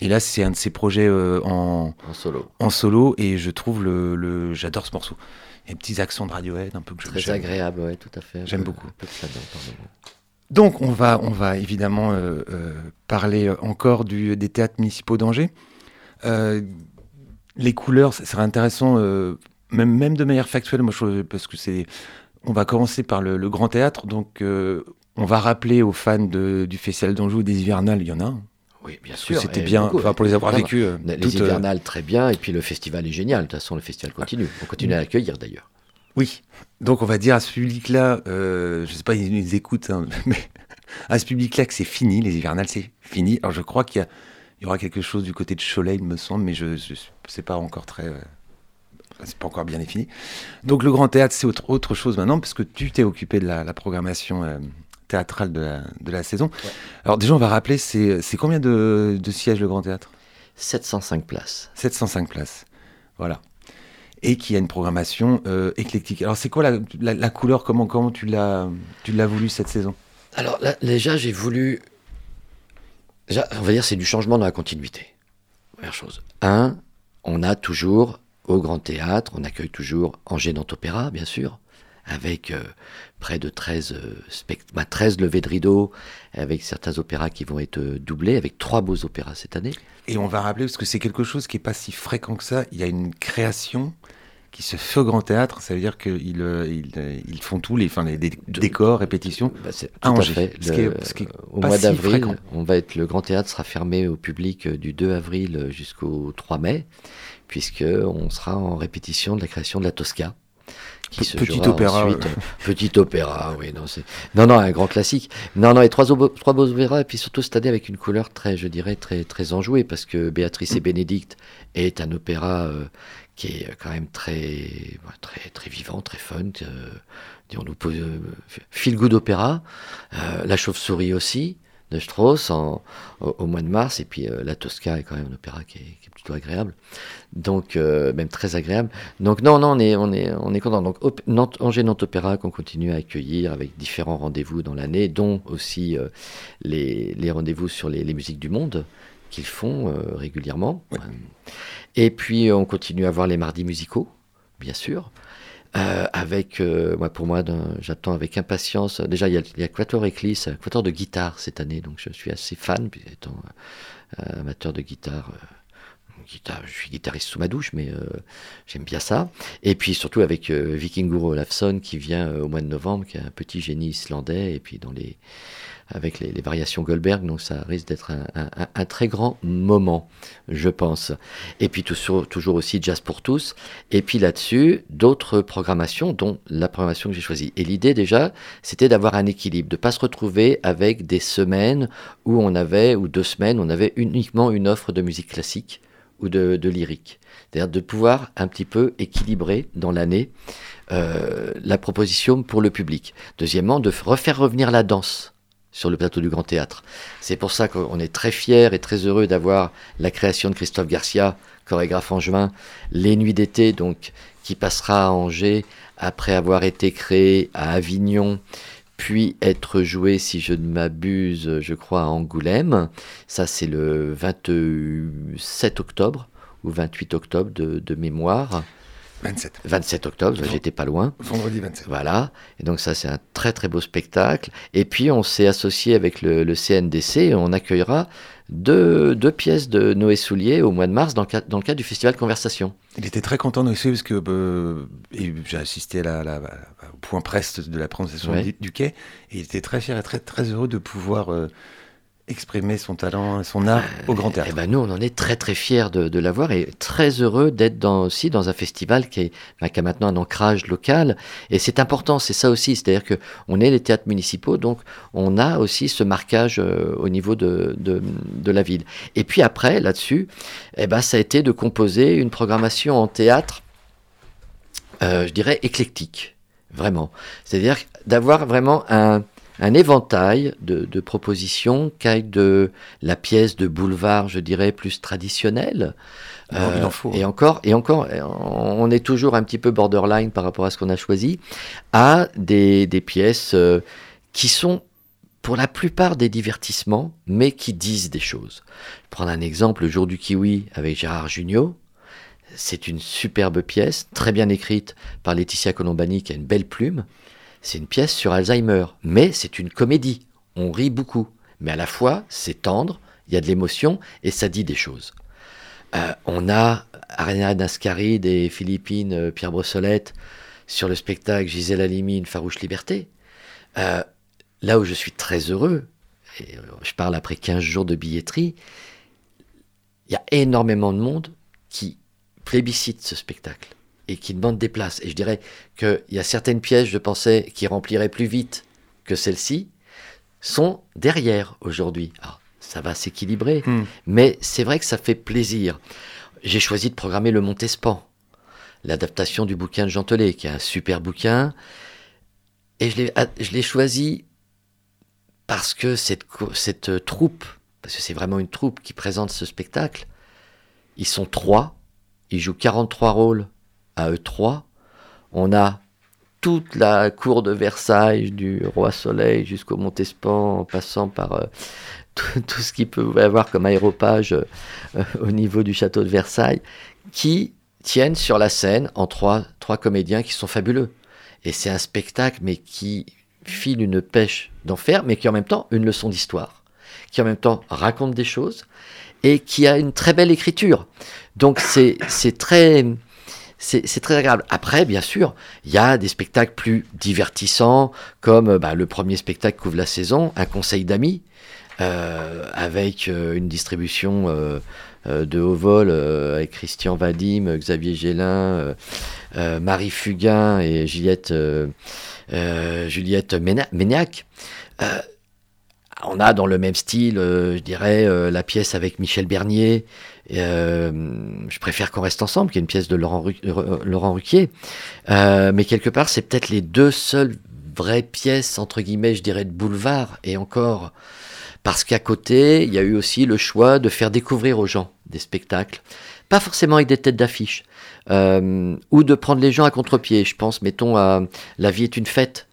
Et là, c'est un de ses projets euh, en, En solo. en solo et je trouve le, le- j'adore ce morceau. Il y a des petits accents de Radiohead un peu que je- Très agréable, ouais, tout à fait. J'aime beaucoup. Peu. Donc on va, on va évidemment euh, euh, parler encore du, des théâtres municipaux d'Angers. Les couleurs, ça serait intéressant, même, même de manière factuelle, moi, je, parce que c'est, on va commencer par le, le Grand Théâtre. Donc on va rappeler aux fans de- du Festival d'Anjou des Hivernales, il y en a un. Oui, bien sûr. c'était bien, beaucoup. enfin, pour les avoir vécus. euh, Les toutes, euh, hivernales, très bien. Et puis le festival est génial. De toute façon, le festival continue. On continue à l'accueillir d'ailleurs. Oui. Donc on va dire à ce public-là, euh, je sais pas, ils nous écoutent, hein, mais à ce public-là que c'est fini, les hivernales, c'est fini. Alors je crois qu'il y, aura quelque chose du côté de Cholet, il me semble, mais je, je c'est pas encore très, euh, c'est pas encore bien défini. Donc le Grand Théâtre, c'est autre, autre chose maintenant, parce que tu t'es occupé de la, la programmation euh, théâtrale de la, de la saison. Alors déjà, on va rappeler, c'est, combien de, de sièges le Grand Théâtre? 705 places. 705 places. Voilà. Et qui a une programmation euh, éclectique. Alors, c'est quoi la, la- la couleur? Comment, comment tu, l'as, tu l'as voulu cette saison? Alors là, déjà, j'ai voulu. Déjà, on va dire c'est du changement dans la continuité. Première chose. Un, on a toujours au Grand Théâtre, on accueille toujours Angers Nantes Opéra, bien sûr, avec euh, près de 13, euh, spect- bah, 13 levées de rideau, avec certains opéras qui vont être euh, doublés, avec trois beaux opéras cette année. Et on va rappeler, parce que c'est quelque chose qui n'est pas si fréquent que ça, il y a une création qui se fait au Grand Théâtre. Ça veut dire qu'ils ils, ils font tous les, enfin, les dé- décors, répétitions. Bah, c'est à tout à Angers, fait. ce Le- qui est- ce qui est au mois si d'avril, on va être le Grand Théâtre sera fermé au public du 2 avril jusqu'au 3 mai, puisque on sera en répétition de la création de la Tosca. Qui Pe- se petit jouera opéra, ensuite. Petit opéra, oui, non, c'est non, non, un grand classique. Non, non, et trois, trois beaux opéras, et puis surtout cette année avec une couleur très, je dirais, très, très enjouée, parce que Béatrice et Bénédicte est un opéra euh, qui est quand même très, très, très vivant, très fun. Euh, on nous pose euh, feel good opéra, euh, La Chauve-souris aussi de Strauss en- au, au mois de mars, et puis euh, La Tosca est quand même un opéra qui est, qui est plutôt agréable, donc euh, même très agréable. Donc non, non, on est, on est, on est content. Donc op- Nantes, Angers Nantes Opéra qu'on continue à accueillir avec différents rendez-vous dans l'année, dont aussi euh, les, les rendez-vous sur les, les musiques du monde qu'ils font euh, régulièrement. Et puis on continue à voir les mardis musicaux, bien sûr. Euh, avec, euh, moi, pour moi, j'attends avec impatience. Déjà, il y a, il y a Quatuor Eclipse, un quatuor de guitare cette année, donc je suis assez fan, étant euh, amateur de guitare. euh, guitare, je suis guitariste sous ma douche, mais euh, j'aime bien ça. Et puis surtout avec euh, Vikingur Olafsson qui vient euh, au mois de novembre, qui est un petit génie islandais, et puis dans les avec les, variations Goldberg, donc ça risque d'être un, très grand moment, je pense. Et puis toujours, aussi Jazz pour tous. Et puis là-dessus, d'autres programmations, dont la programmation que j'ai choisie. Et l'idée déjà, c'était d'avoir un équilibre, de pas se retrouver avec des semaines où on avait, ou deux semaines, on avait uniquement une offre de musique classique ou de, de lyrique. C'est-à-dire de pouvoir un petit peu équilibrer dans l'année euh, la proposition pour le public. Deuxièmement, de refaire revenir la danse sur le plateau du Grand Théâtre. C'est pour ça qu'on est très fiers et très heureux d'avoir la création de Christophe Garcia, chorégraphe en juin, Les Nuits d'été, donc qui passera à Angers après avoir été créé à Avignon, puis être joué, si je ne m'abuse, je crois, à Angoulême. Ça, c'est le 27 octobre ou 28 octobre de, de mémoire. 27. 27 octobre, j'étais pas loin. Vendredi 27. Voilà. Et donc ça, c'est un très très beau spectacle. Et puis on s'est associé avec le, le CNDC et on accueillera deux, deux pièces de Noé Soulier au mois de mars dans le, cadre, dans le cadre du festival Conversation. Il était très content aussi parce que euh, j'ai assisté à la, la- la- au point presse de la présentation Ouais. du, du quai et il était très fier et très, très heureux de pouvoir euh, exprimer son talent, son art au Grand Eh Théâtre. ben nous, on en est très très fiers de, de l'avoir et très heureux d'être dans, aussi dans un festival qui, est, ben, qui a maintenant un ancrage local. Et c'est important, c'est ça aussi. C'est-à-dire que on est les théâtres municipaux, donc on a aussi ce marquage euh, au niveau de, de, de la ville. Et puis après, là-dessus, eh ben, ça a été de composer une programmation en théâtre, euh, je dirais, éclectique. Vraiment. C'est-à-dire d'avoir vraiment un, un éventail de, de propositions qu'aille de la pièce de boulevard, je dirais, plus traditionnelle. En faut. Et encore, et encore, on est toujours un petit peu borderline par rapport à ce qu'on a choisi, à des, des pièces euh, qui sont pour la plupart des divertissements, mais qui disent des choses. Je vais prendre un exemple, Le jour du kiwi avec Gérard Jugnot. C'est une superbe pièce, très bien écrite par Laetitia Colombani, qui a une belle plume. C'est une pièce sur Alzheimer, mais c'est une comédie. On rit beaucoup, mais à la fois, c'est tendre, il y a de l'émotion et ça dit des choses. Euh, on a Ariane Ascaride et Philippine euh, Pierre Brossolette sur le spectacle Gisèle Halimi, Une farouche liberté. Euh, là où je suis très heureux, et je parle après 15 jours de billetterie, il y a énormément de monde qui plébiscite ce spectacle et qui demande des places. Et je dirais qu'il y a certaines pièces, je pensais, qui rempliraient plus vite que celle-ci, sont derrière aujourd'hui. Alors, ça va s'équilibrer, Hmm. mais c'est vrai que ça fait plaisir. J'ai choisi de programmer Le Montespan, l'adaptation du bouquin de Jean Telet, qui est un super bouquin. Et je l'ai- ah, choisi parce que cette, troupe, parce que c'est vraiment une troupe qui présente ce spectacle, ils sont trois, ils jouent 43 rôles à eux trois. On a toute la cour de Versailles, du Roi Soleil jusqu'au Montespan, en passant par euh, tout, ce qu'il peut y avoir comme aéropage euh, euh, au niveau du château de Versailles, qui tiennent sur la scène en trois, trois comédiens qui sont fabuleux. Et c'est un spectacle, mais qui file une pêche d'enfer, mais qui en même temps une leçon d'histoire, qui en même temps raconte des choses et qui a une très belle écriture. Donc c'est très c'est très agréable. Après, bien sûr, il y a des spectacles plus divertissants, comme euh, bah, le premier spectacle qu'ouvre la saison, Un conseil d'amis, euh, avec euh, une distribution de haut vol avec Christian Vadim, Xavier Gélin, Marie Fugain et Juliette, Juliette Méniac. On a dans le même style, je dirais, la pièce avec Michel Bernier. Euh, je préfère qu'on reste ensemble, qui est une pièce de Laurent, euh, Ruquier. Euh, mais quelque part, c'est peut-être les deux seules vraies pièces, entre guillemets, je dirais, de boulevard. Et encore, parce qu'à côté, il y a eu aussi le choix de faire découvrir aux gens des spectacles. Pas forcément avec des têtes d'affiche. Ou de prendre les gens à contre-pied. Je pense, mettons, à La vie est une fête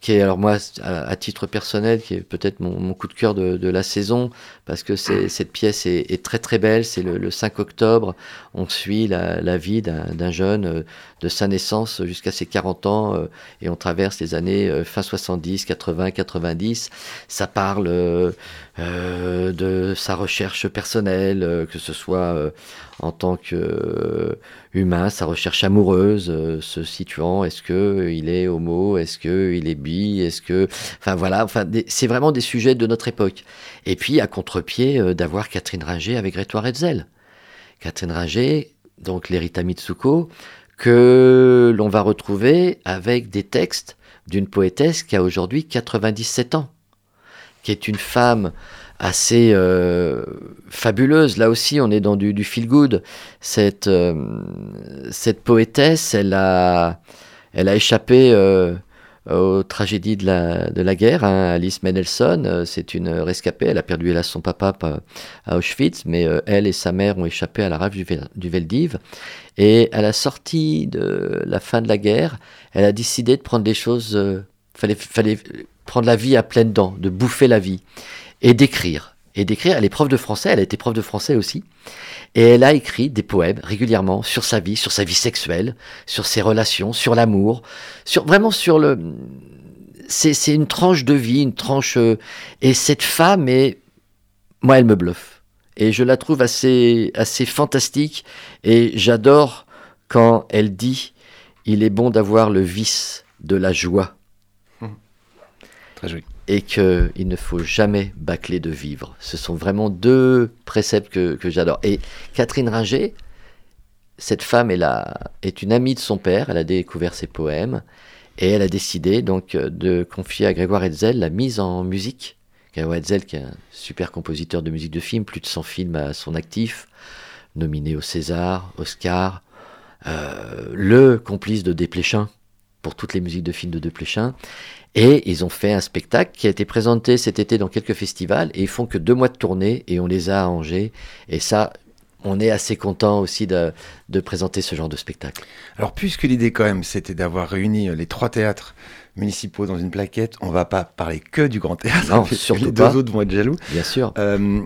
qui est alors moi à, titre personnel qui est peut-être mon, coup de cœur de, la saison parce que cette pièce est, très très belle. C'est le, le 5 octobre. On suit la, vie d'un, d'un jeune euh, de sa naissance jusqu'à ses 40 ans euh, et on traverse les années euh, fin 70 80 90 ça parle euh, de sa recherche personnelle que ce soit en tant que humain, sa recherche amoureuse, se situant, est-ce que il est homo, est-ce que il est bi, est-ce que, enfin voilà, enfin c'est vraiment des sujets de notre époque. Et puis à contre-pied d'avoir Catherine Ringer avec Grétoire Hetzel. Catherine Ringer, donc l'Erita Mitsuko, que l'on va retrouver avec des textes d'une poétesse qui a aujourd'hui 97 ans, qui est une femme assez euh, fabuleuse. Là aussi, on est dans du, feel good. Cette, euh, poétesse, elle a, elle a échappé euh, aux tragédies de la, de la guerre. hein. Alice Mendelssohn, euh, c'est une rescapée. Elle a perdu son papa pa- à Auschwitz, mais euh, elle et sa mère ont échappé à la rave du, du Veldiv. Et à la sortie de la fin de la guerre, elle a décidé de prendre des choses. euh, fallait, fallait prendre la vie à pleines dents, de bouffer la vie et d'écrire. Et d'écrire, elle est prof de français, elle a été prof de français aussi. Et elle a écrit des poèmes régulièrement sur sa vie, sur sa vie sexuelle, sur ses relations, sur l'amour, sur vraiment sur le. C'est une tranche de vie, une tranche. euh, Et cette femme est. Moi, elle me bluffe. Et je la trouve assez, assez fantastique. Et j'adore quand elle dit Il est bon d'avoir le vice de la joie. Très joli. Et qu'il ne faut jamais bâcler de vivre. Ce sont vraiment deux préceptes que, j'adore. Et Catherine Ringer, cette femme est, est une amie de son père, elle a découvert ses poèmes, et elle a décidé donc de confier à Grégoire Hetzel la mise en musique. Grégoire Hetzel, qui est un super compositeur de musique de film, plus de 100 films à son actif, nominé au César, Oscar, euh, le complice de Desplechin pour toutes les musiques de films de Desplechin. Et ils ont fait un spectacle qui a été présenté cet été dans quelques festivals et ils font que deux mois de tournée et on les a arrangés. Et ça, on est assez content aussi de, de présenter ce genre de spectacle. Alors, puisque l'idée, quand même, c'était d'avoir réuni euh, les trois théâtres municipaux dans une plaquette, on va pas parler que du Grand Théâtre. Non, surtout les pas. deux autres vont être jaloux. Bien sûr. Euh,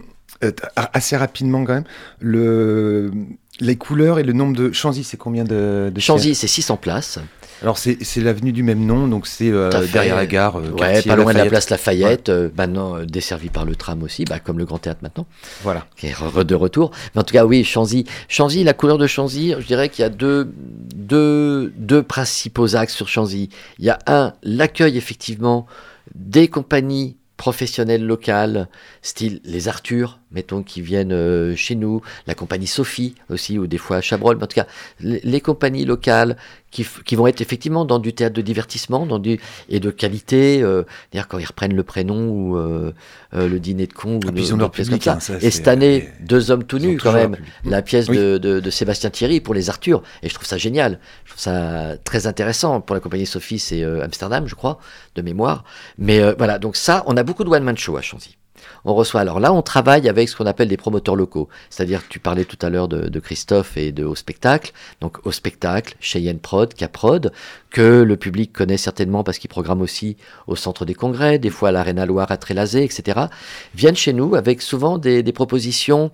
euh, assez rapidement, quand même, le... les couleurs et le nombre de. Chanzy, c'est combien de, de Chanzy, c'est 600 places. Alors, c'est c'est l'avenue du même nom, donc c'est euh, derrière la gare. euh, Ouais, quartier pas loin de la place Lafayette, euh, maintenant euh, desservi par le tram aussi, bah, comme le Grand Théâtre maintenant, Voilà. qui est re- de retour. Mais en tout cas, oui, Chanzy. Chanzy, la couleur de Chanzy, je dirais qu'il y a deux, deux, deux principaux axes sur Chanzy. Il y a un, l'accueil effectivement des compagnies professionnelles locales, style les Arthur, mettons, qui viennent euh, chez nous, la compagnie Sophie aussi, ou des fois Chabrol, mais en tout cas, les, compagnies locales qui, qui vont être effectivement dans du théâtre de divertissement dans du, et de qualité, euh, c'est-à-dire quand ils reprennent le prénom ou euh, euh, le dîner de con, ou Ah, pièces public, comme hein, ça. et cette année, deux hommes tout nus quand même, la pièce Oui. de, de, de Sébastien Thierry pour les Arthur, et je trouve ça génial, je trouve ça très intéressant. Pour la compagnie Sophie, c'est euh, Amsterdam, je crois, de mémoire, mais euh, voilà, donc ça, on a beaucoup de one-man show à Chanzy. On reçoit. Alors là, on travaille avec ce qu'on appelle des promoteurs locaux. C'est-à-dire, tu parlais tout à l'heure de, Christophe et de Au Spectacle. Donc, Au Spectacle, Cheyenne Prod, Caprod, que le public connaît certainement parce qu'ils programment aussi au Centre des Congrès, des fois à l'Arena Loire à Trélazé, etc. Viennent chez nous avec souvent des, propositions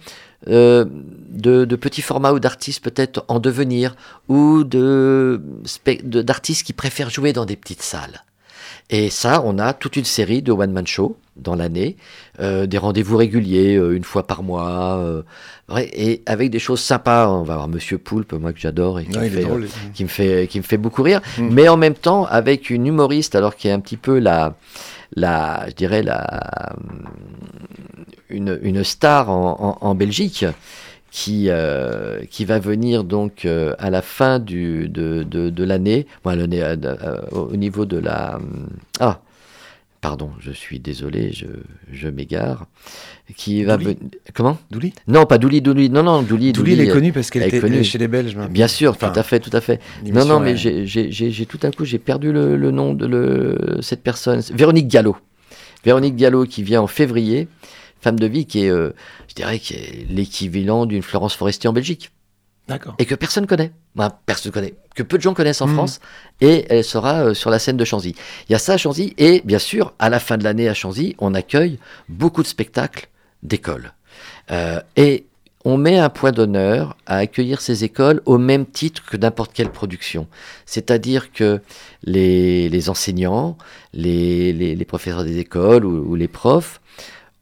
euh, de, petits formats ou d'artistes peut-être en devenir ou spe- de- d'artistes qui préfèrent jouer dans des petites salles. Et ça, on a toute une série de one-man show dans l'année, euh, des rendez-vous réguliers, euh, une fois par mois, euh, ouais, et avec des choses sympas. On va avoir Monsieur Poulpe, moi que j'adore et qui, Ouais, me il est fait, drôle. euh, qui me fait qui me fait beaucoup rire, Mm. mais en même temps avec une humoriste, alors qui est un petit peu la la, je dirais la une, une star en, en, en Belgique qui, euh, qui va venir donc euh, à la fin du, de, de, de l'année, bon, euh, euh, au niveau de la... hum, Ah, pardon, je suis désolé, je, je m'égare. Qui va Douli Comment? Douli? Non, pas Douli, Douli, non, non, Douli, Douli, elle est euh, connue parce qu'elle était connue. chez les Belges. maintenant. Bien sûr, Enfin, tout à fait, tout à fait. Non, non, mais est- j'ai tout à coup, j'ai perdu le, le nom de le, cette personne. Véronique Gallo. Véronique Gallo qui vient en février, femme de vie qui est, euh, je dirais, qui est l'équivalent d'une Florence Forestier en Belgique. D'accord. Et que personne connaît. Enfin, personne connaît. Que peu de gens connaissent en Mhm. France. Et elle sera euh, sur la scène de Chanzy. Il y a ça à Chanzy. Et bien sûr, à la fin de l'année à Chanzy, on accueille beaucoup de spectacles d'écoles. Euh, et on met un point d'honneur à accueillir ces écoles au même titre que n'importe quelle production. C'est-à-dire que les, les enseignants, les, les- les professeurs des écoles ou, ou les profs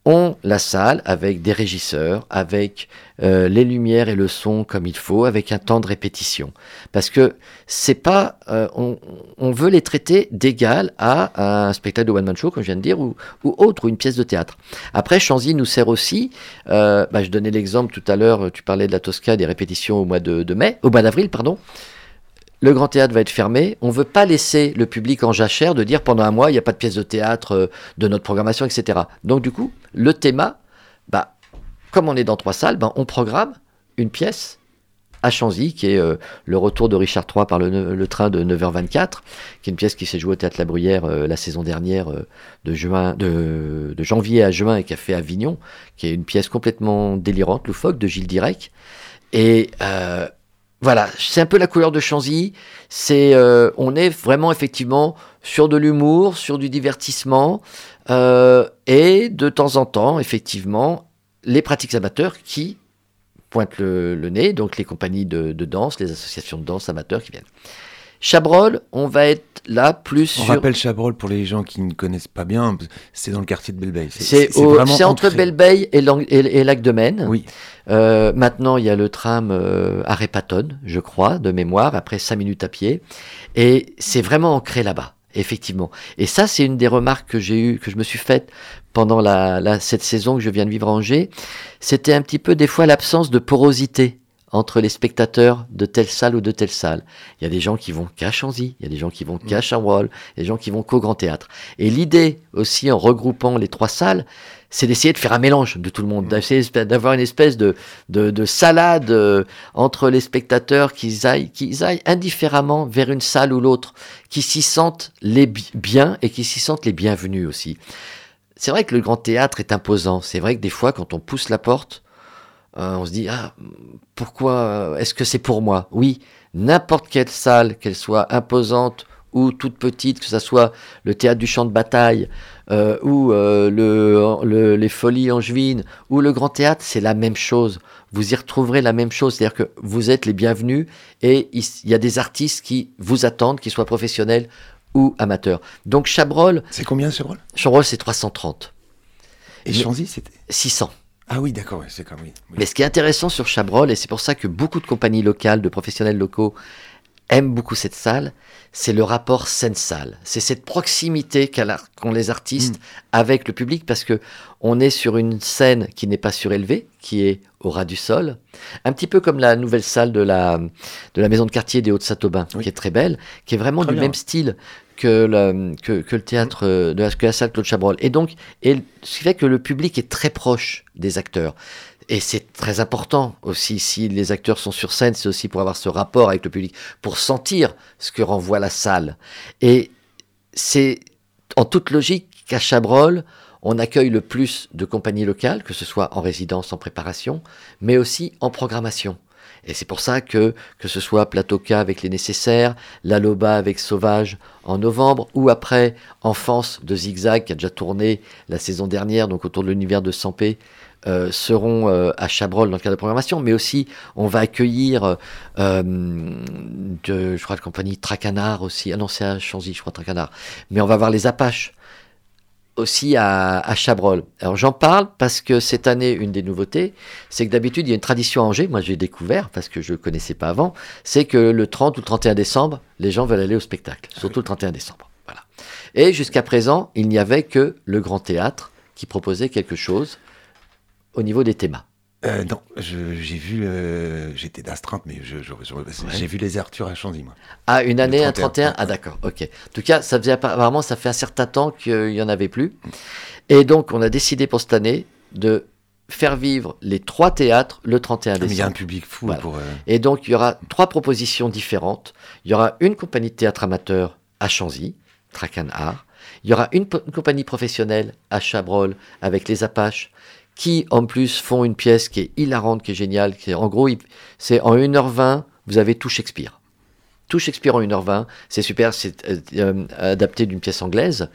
ont la salle avec des régisseurs, avec euh, les lumières et le son comme il faut, avec un temps de répétition. Parce que c'est pas, euh, on, veut les traiter d'égal à un spectacle de one man show, comme je viens de dire, ou, ou autre, ou une pièce de théâtre. Après, Chanzy nous sert aussi. euh, bah, je donnais l'exemple tout à l'heure. Tu parlais de la Tosca, des répétitions au mois de, de mai, au mois d'avril, pardon. Le grand théâtre va être fermé. On veut pas laisser le public en jachère de dire pendant un mois il n'y a pas de pièce de théâtre euh, de notre programmation, etc. Donc du coup, le thème, bah, comme on est dans trois salles, bah, on programme une pièce à Chanzy, qui est euh, le retour de Richard III par le, ne- train de 9h24, qui est une pièce qui s'est jouée au Théâtre La Bruyère euh, la saison dernière, de, juin, de, de janvier à juin, et qui a fait Avignon, qui est une pièce complètement délirante, loufoque, de Gilles Direct. Et voilà, c'est un peu la couleur de Chanzy. C'est, euh, on est vraiment effectivement sur de l'humour, sur du divertissement, euh, et de temps en temps, effectivement, les pratiques amateurs qui pointent le, nez, donc les compagnies de danse, les associations de danse amateurs qui viennent. Chabrol, on va être là plus On sur. rappelle Chabrol pour les gens qui ne connaissent pas bien, c'est dans le quartier de Belleveille. C'est entre ancré. Belle et, et, et Lac de Maine. Oui. Euh, maintenant, il y a le tram euh, à Répatonne, je crois, de mémoire, après 5 minutes à pied. Et c'est vraiment ancré là-bas. Effectivement. Et ça, c'est une des remarques que j'ai eu, que je me suis faite pendant la, la- cette saison que je viens de vivre à Angers. C'était un petit peu des fois l'absence de porosité entre les spectateurs de telle salle ou de telle salle. Il y a des gens qui vont qu'à Chanzy, il y a des gens qui vont qu'à Chabrol, il y a des gens qui vont qu'au Grand Théâtre. Et l'idée aussi, en regroupant les trois salles, c'est d'essayer de faire un mélange de tout le monde, d'essayer d'avoir une espèce de, de, de salade euh, entre les spectateurs qui aillent, qu'ils aillent indifféremment vers une salle ou l'autre, qui s'y sentent les bi- bien et qui s'y sentent les bienvenus aussi. C'est vrai que le grand théâtre est imposant. C'est vrai que des fois, quand on pousse la porte, euh, on se dit ah pourquoi euh, est-ce que c'est pour moi? Oui, n'importe quelle salle, qu'elle soit imposante ou toute petite, que ce soit le théâtre du champ de bataille euh, ou euh, le, le- les folies angevines ou le grand théâtre, c'est la même chose. Vous y retrouverez la même chose, c'est-à-dire que vous êtes les bienvenus et il il y a des artistes qui vous attendent, qu'ils soient professionnels ou amateurs. Donc Chabrol, C'est combien rôle Chabrol c'est 330, Et Chanzy, c'était? 600. Ah oui, d'accord, c'est comme oui. oui. Mais ce qui est intéressant sur Chabrol, et c'est pour ça que beaucoup de compagnies locales, de professionnels locaux aiment beaucoup cette salle, c'est le rapport scène-salle. C'est cette proximité qu'ont les artistes avec le public, parce que on est sur une scène qui n'est pas surélevée, qui est au ras du sol, un petit peu comme la nouvelle salle de la, de la maison de quartier des Hauts-de-Saint-Aubin, Oui. qui est très belle, qui est vraiment Très du bien. même style que, que le théâtre euh, de la, la salle Claude Chabrol. Et donc, ce qui fait que le public est très proche des acteurs. Et c'est très important aussi, si les acteurs sont sur scène, c'est aussi pour avoir ce rapport avec le public, pour sentir ce que renvoie la salle. Et c'est en toute logique qu'à Chabrol, on accueille le plus de compagnies locales, que ce soit en résidence, en préparation, mais aussi en programmation. Et c'est pour ça que, que ce soit Platoka avec les nécessaires, La Loba avec Sauvage en novembre, ou après Enfance de Zigzag, qui a déjà tourné la saison dernière, donc autour de l'univers de Sampé, euh, seront euh, à Chabrol dans le cadre de programmation, mais aussi on va accueillir, euh, de, je crois, la compagnie Tracanard aussi, ah non, c'est à Chanzy, je crois, Tracanard, mais on va voir les Apaches aussi à, à Chabrol. Alors j'en parle parce que cette année, une des nouveautés, c'est que d'habitude, il y a une tradition à Angers, moi j'ai découvert parce que je ne connaissais pas avant, c'est que le 30 ou le 31 décembre, les gens veulent aller au spectacle, surtout le 31 décembre. Voilà. Et jusqu'à présent, il n'y avait que le Grand Théâtre qui proposait quelque chose au niveau des thémas. Euh, non, j'ai vu. euh, J'étais d'astreinte, mais je- je- je- j'ai vu les Arthur à Chanzy, moi. Ah, une année, un 31, 31 Ah, d'accord, ok. En tout cas, ça faisait apparemment, ça fait un certain temps qu'il n'y en avait plus. Et donc, on a décidé pour cette année de faire vivre les trois théâtres le 31 Ah, mais il y a un décembre. public fou Voilà. pour. euh, Et donc, il y aura trois propositions différentes. Il y aura une compagnie de théâtre amateur à Chanzy, Tracan Art. Il y aura une compagnie professionnelle à Chabrol avec les Apaches qui, en plus, font une pièce qui est hilarante, qui est géniale. Qui est, en gros, c'est en 1h20, vous avez tout Shakespeare. Tout Shakespeare en 1h20, c'est super, c'est euh, euh, adapté d'une pièce anglaise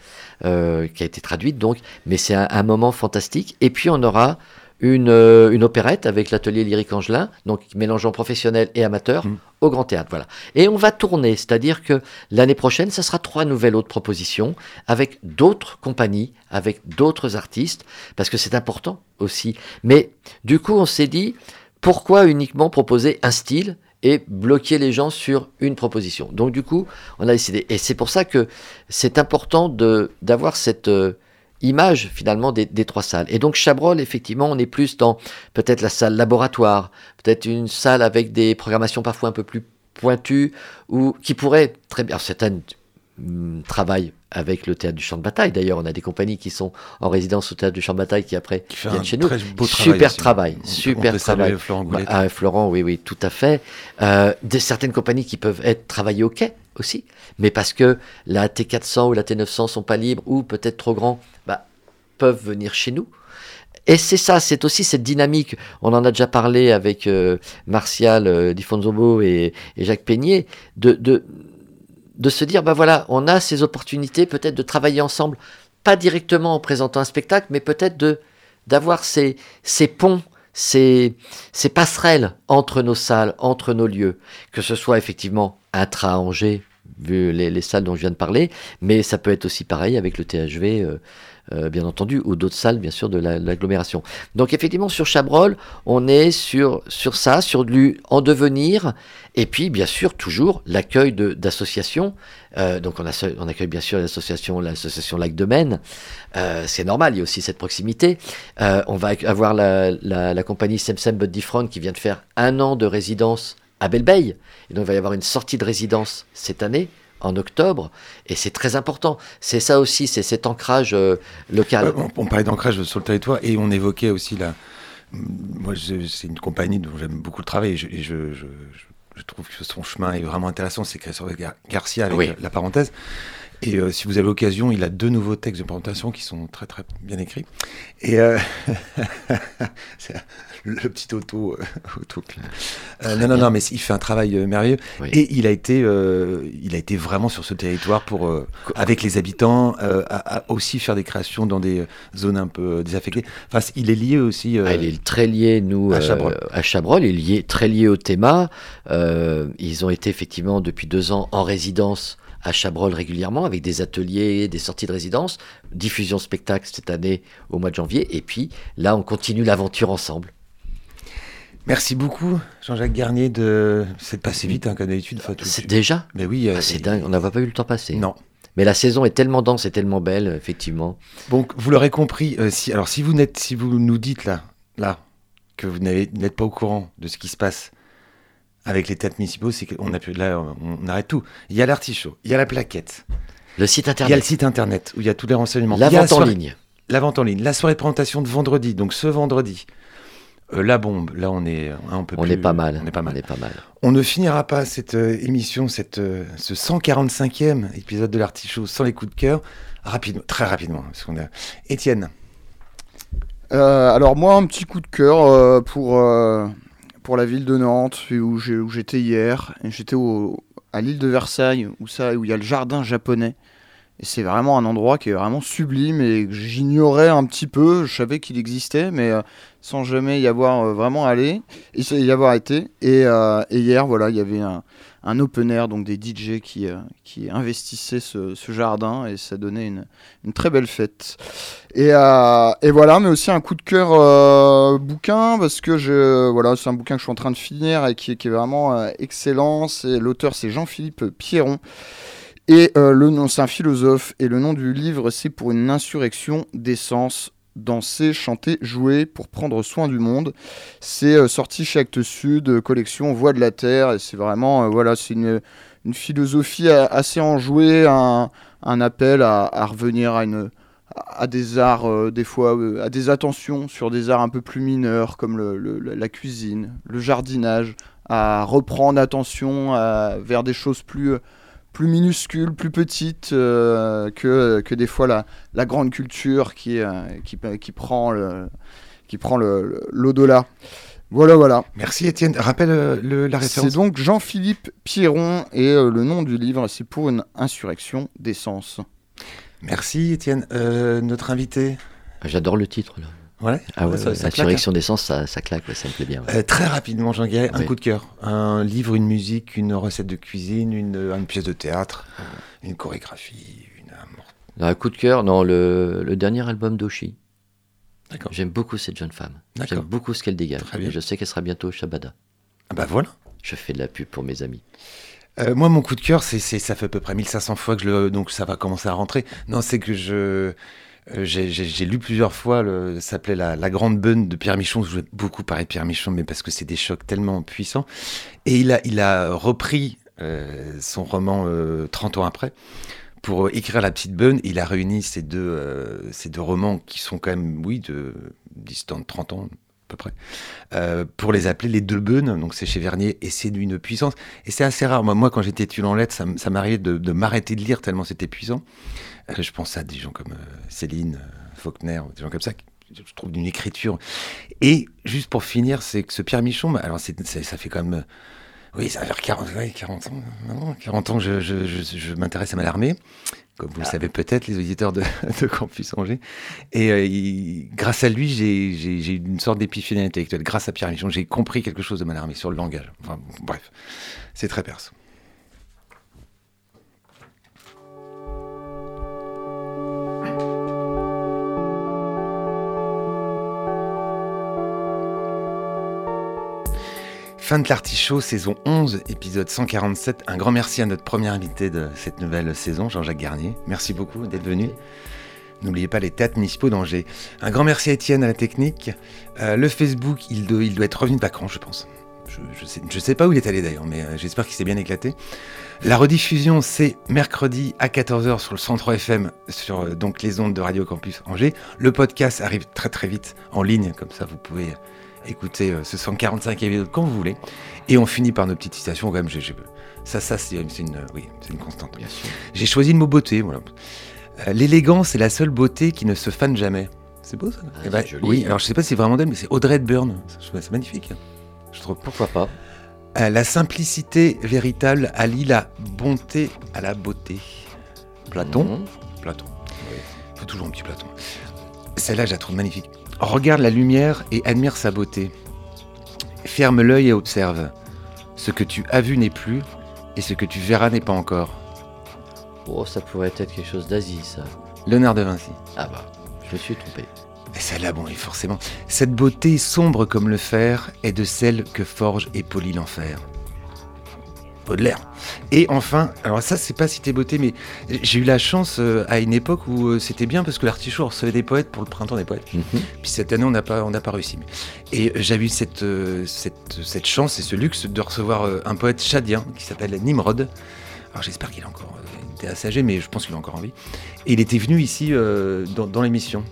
euh, qui a été traduite donc, mais c'est un moment fantastique. Et puis on aura une, euh, une opérette avec l'atelier lyrique Angelin, donc mélangeant professionnel et amateur, Mm. au Grand Théâtre. Voilà. Et on va tourner, c'est-à-dire que l'année prochaine, ça sera trois nouvelles autres propositions avec d'autres compagnies, avec d'autres artistes, parce que c'est important aussi. Mais du coup, on s'est dit, pourquoi uniquement proposer un style et bloquer les gens sur une proposition? Donc du coup, on a décidé. Et c'est pour ça que c'est important de d'avoir cette euh, image finalement des, des trois salles. Et donc Chabrol, effectivement, on est plus dans peut-être la salle laboratoire, peut-être une salle avec des programmations parfois un peu plus pointues, ou qui pourrait très bien, certaines hum, travaillent avec le théâtre du champ de bataille. D'ailleurs, on a des compagnies qui sont en résidence au théâtre du champ de bataille qui après qui viennent chez nous. beau. Super travail, On super on travail. Florent Goulet. Ah, Florent, oui, oui, tout à fait. Euh, de certaines compagnies qui peuvent être travaillées au quai aussi, mais parce que la T400 ou la T900 sont pas libres ou peut-être trop grands, bah, peuvent venir chez nous. Et c'est ça, c'est aussi cette dynamique. On en a déjà parlé avec euh, Martial euh, Di Fonzombo et, et Jacques Peignet, de, de, de se dire, bah voilà, on a ces opportunités peut-être de travailler ensemble, pas directement en présentant un spectacle, mais peut-être de d'avoir ces, ces ponts, ces, ces passerelles entre nos salles, entre nos lieux, que ce soit effectivement intra Angers, vu les, les salles dont je viens de parler, mais ça peut être aussi pareil avec le THV. euh, euh, bien entendu, ou d'autres salles, bien sûr, de la- l'agglomération. Donc, effectivement, sur Chabrol, on est sur, sur ça, sur du en devenir, et puis, bien sûr, toujours l'accueil d'associations. Euh, donc, on, accueille bien sûr l'association, l'association Lac de Maine. C'est normal, il y a aussi cette proximité. On va avoir la, la, la compagnie Semsem But Different qui vient de faire un an de résidence à Belleveille. Et donc, il va y avoir une sortie de résidence cette année, en octobre, et c'est très important. C'est ça aussi, c'est cet ancrage euh, local. Ouais, on, on parlait d'ancrage sur le territoire et on évoquait aussi la. Moi, c'est une compagnie dont j'aime beaucoup le travail et, je, et je- je- je- je trouve que son chemin est vraiment intéressant. C'est Christophe Gar- Garcia avec Oui. la, parenthèse. Et euh, si vous avez l'occasion, il a deux nouveaux textes de présentation qui sont très très bien écrits. Et euh, le petit auto, euh, auto Euh, non non non, mais il fait un travail euh, merveilleux. Oui. Et il a été, il a été vraiment sur ce territoire pour, avec les habitants, à, à aussi faire des créations dans des zones un peu désaffectées. Enfin, il est lié aussi. Ah, il est très lié, nous, à Chabrol. à Chabrol. Il est lié, très lié au théma. Ils ont été effectivement depuis deux ans en résidence à Chabrol régulièrement avec des ateliers, des sorties de résidence, diffusion spectacle cette année au mois de janvier. Et puis là, on continue l'aventure ensemble. Merci beaucoup, Jean-Jacques Garnier, de. C'est passé vite, hein, comme d'habitude. C'est déjà Mais oui. euh, Ah, C'est et- dingue, on n'avait pas eu le temps passer. Non. Mais la saison est tellement dense et tellement belle, effectivement. Donc, vous l'aurez compris. euh, si, alors, si vous, n'êtes, si vous nous dites là, là, que vous n'êtes pas au courant de ce qui se passe avec les têtes municipaux, c'est qu'on a pu, là, on, arrête tout. Il y a l'artichaut, il y a la plaquette, Le site il y a le internet, site internet où il y a tous les renseignements. la vente en soirée- ligne. La vente en ligne, la soirée de présentation de vendredi, donc ce vendredi. Euh, la bombe, là on est peu On plus- est pas mal. On est pas mal. On est pas mal. On ne finira pas cette euh, émission, cette, euh, ce 145e épisode de l'Artichaut sans les coups de cœur, rapidement, très rapidement. Parce qu'on a... Étienne, Euh, alors moi, un petit coup de cœur euh, pour, euh, pour la ville de Nantes, où j'ai- où j'étais hier. J'étais au- à l'île de Versailles, où ça, où il y a le jardin japonais. Et c'est vraiment un endroit qui est vraiment sublime et que j'ignorais un petit peu. Je savais qu'il existait, mais euh, sans jamais y avoir euh, vraiment allé, y avoir été. Et, euh, et hier, voilà, il y avait un, open air, donc des DJ qui, euh, qui investissaient ce, jardin et ça donnait une, très belle fête. Et, voilà, mais aussi un coup de cœur bouquin, parce que je, voilà, c'est un bouquin que je suis en train de finir et qui, est vraiment excellent. L'auteur, c'est Jean-Philippe Pierron. Et le nom, c'est un philosophe, et le nom du livre, c'est pour une insurrection des sens. Danser, chanter, jouer pour prendre soin du monde. C'est euh, sorti chez Actes Sud, euh, collection Voix de la Terre, c'est vraiment, euh, voilà, c'est une, une philosophie a- assez enjouée, un, un appel à, revenir à une, à des arts, euh, des fois, euh, à des attentions sur des arts un peu plus mineurs, comme le, la cuisine, le jardinage, à reprendre attention vers des choses plus, euh, plus minuscules, plus petites euh, que, que des fois la, la grande culture qui, euh, qui, qui prend le- qui prend l'au-delà. Voilà, voilà. merci Étienne. Rappelle euh, le- la C'est référence. donc Jean-Philippe Pierron et euh, le nom du livre, c'est pour une insurrection des sens. Merci Étienne. Euh, notre invité. J'adore le titre. Là. Ouais. Ah ouais, Ça- ouais, ça claque, l'insurrection des sens, ça, ça claque, ça me plaît bien. Euh, très rapidement, Jean Guéret, un coup de cœur. Un livre, une musique, une recette de cuisine, une, une pièce de théâtre, une chorégraphie, une. un- coup de cœur, non, le, le dernier album d'Oshi. D'accord. J'aime beaucoup cette jeune femme. D'accord. J'aime beaucoup ce qu'elle dégage. Très bien. Et je sais qu'elle sera bientôt au Shabada. Ah bah voilà. Je fais de la pub pour mes amis. Euh, moi, mon coup de cœur, c'est, c'est- ça fait à peu près 1500 fois que je le, donc ça va commencer à rentrer. Non, c'est que je, euh, j'ai, lu plusieurs fois, ça s'appelait la, Grande Bonne de Pierre Michon. Je vais beaucoup parler de Pierre Michon, mais parce que c'est des chocs tellement puissants. Et il a, il a repris euh, son roman euh, 30 ans après pour euh, écrire La Petite Bonne. Il a réuni ces deux, ces deux romans qui sont quand même, oui, de de 30 ans près, euh, pour les appeler les deux bonnes. Donc c'est chez Vernier et c'est d'une puissance. Et c'est assez rare. Moi, moi quand j'étais étudiant en lettres, ça, m'arrivait de, m'arrêter de lire tellement c'était puissant. Euh, je pense à des gens comme euh, Céline, Faulkner, des gens comme ça, je trouve d'une écriture. Et juste pour finir, c'est que ce Pierre Michon, bah, alors ça fait quand même. oui, ça va faire 40, ouais, 40 ans. maintenant, 40 ans je, m'intéresse à Malarmé, comme vous le savez peut-être, les auditeurs de, de Campus Angers. Et euh, il- grâce à lui, j'ai, eu une sorte d'épiphanie intellectuelle. Grâce à Pierre Michon, j'ai compris quelque chose de Malarmé sur le langage. Enfin, bref, c'est très perso. Fin de l'artichaut, saison 11, épisode 147. Un grand merci à notre premier invité de cette nouvelle saison, Jean-Jacques Garnier. Merci beaucoup d'être venu. N'oubliez pas les théâtres municipaux d'Angers. Un grand merci à Étienne à la technique. Euh, le Facebook, il doit, être revenu de vacances, je pense. Je, je sais pas où il est allé d'ailleurs, mais euh, j'espère qu'il s'est bien éclaté. La rediffusion, c'est mercredi à 14h sur le 103 FM, sur euh, donc les ondes de Radio Campus Angers. Le podcast arrive très très vite en ligne, comme ça vous pouvez écouter euh, ce 145 épisode quand vous voulez. Et on finit par nos petites citations, quand même. j'ai- ça, ça c'est c'est une, euh, oui, c'est une constante. Bien sûr. J'ai choisi le mot beauté. Voilà. Euh, L'élégance est la seule beauté qui ne se fane jamais. C'est beau ça Ah, Eh ben, c'est joli, Oui, hein. alors je sais pas si c'est vraiment d'elle, mais c'est Audrey Hepburn. Je ça magnifique. Je trouve. Pourquoi pas Euh, la simplicité véritable allie la bonté à la beauté. Platon Mhm. Platon. Il faut toujours un petit Platon. Celle-là, je la trouve magnifique. Regarde la lumière et admire sa beauté. Ferme l'œil et observe. Ce que tu as vu n'est plus, et ce que tu verras n'est pas encore. Oh, ça pourrait être quelque chose d'Asie, ça. Léonard de Vinci. Ah bah, je me suis trompé. Et celle-là, bon, et forcément. Cette beauté sombre comme le fer est de celle que forge et polit l'enfer. Baudelaire. Et enfin, alors ça, c'est pas cité beauté, mais j'ai eu la chance euh, à une époque où euh, c'était bien parce que l'artichaut recevait des poètes pour le printemps des poètes. Mhm. Puis cette année, on n'a pas, on n'a pas réussi. mais- Et j'avais eu cette, euh, cette, cette chance et ce luxe de recevoir un poète chadien qui s'appelle Nimrod. Alors j'espère qu'il est encore, il était assez âgé, mais je pense qu'il est encore en vie. Et il était venu ici dans, dans l'émission.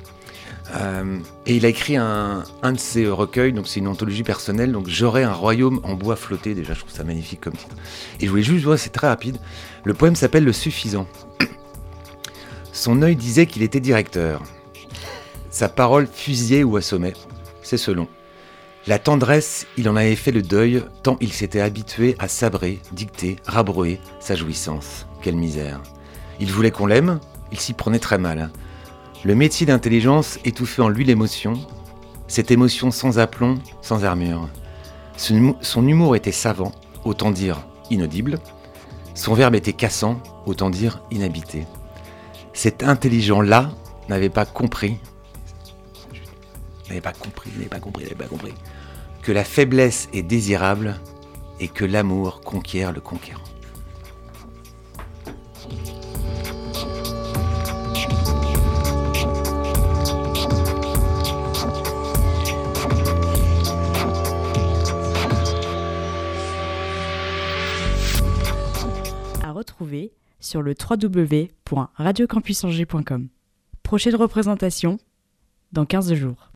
Euh, et il a écrit un, de ses recueils, donc c'est une anthologie personnelle, donc J'aurais un royaume en bois flotté, déjà je trouve ça magnifique comme titre. Et je voulais juste voir, c'est très rapide, le poème s'appelle Le Suffisant. Son œil disait qu'il était directeur. Sa parole fusillait ou assommait, c'est selon. La tendresse, il en avait fait le deuil, tant il s'était habitué à sabrer, dicter, rabrouer sa jouissance. Quelle misère. Il voulait qu'on l'aime, il s'y prenait très mal. Le métier d'intelligence étouffait en lui l'émotion, cette émotion sans aplomb, sans armure. Son humo- son humour était savant, autant dire inaudible. Son verbe était cassant, autant dire inhabité. Cet intelligent-là n'avait pas compris, n'avait pas compris, n'avait pas compris, n'avait pas compris, que la faiblesse est désirable et que l'amour conquiert le conquérant. Sur le www.radiocampusangers.com. Prochaine représentation dans 15 jours.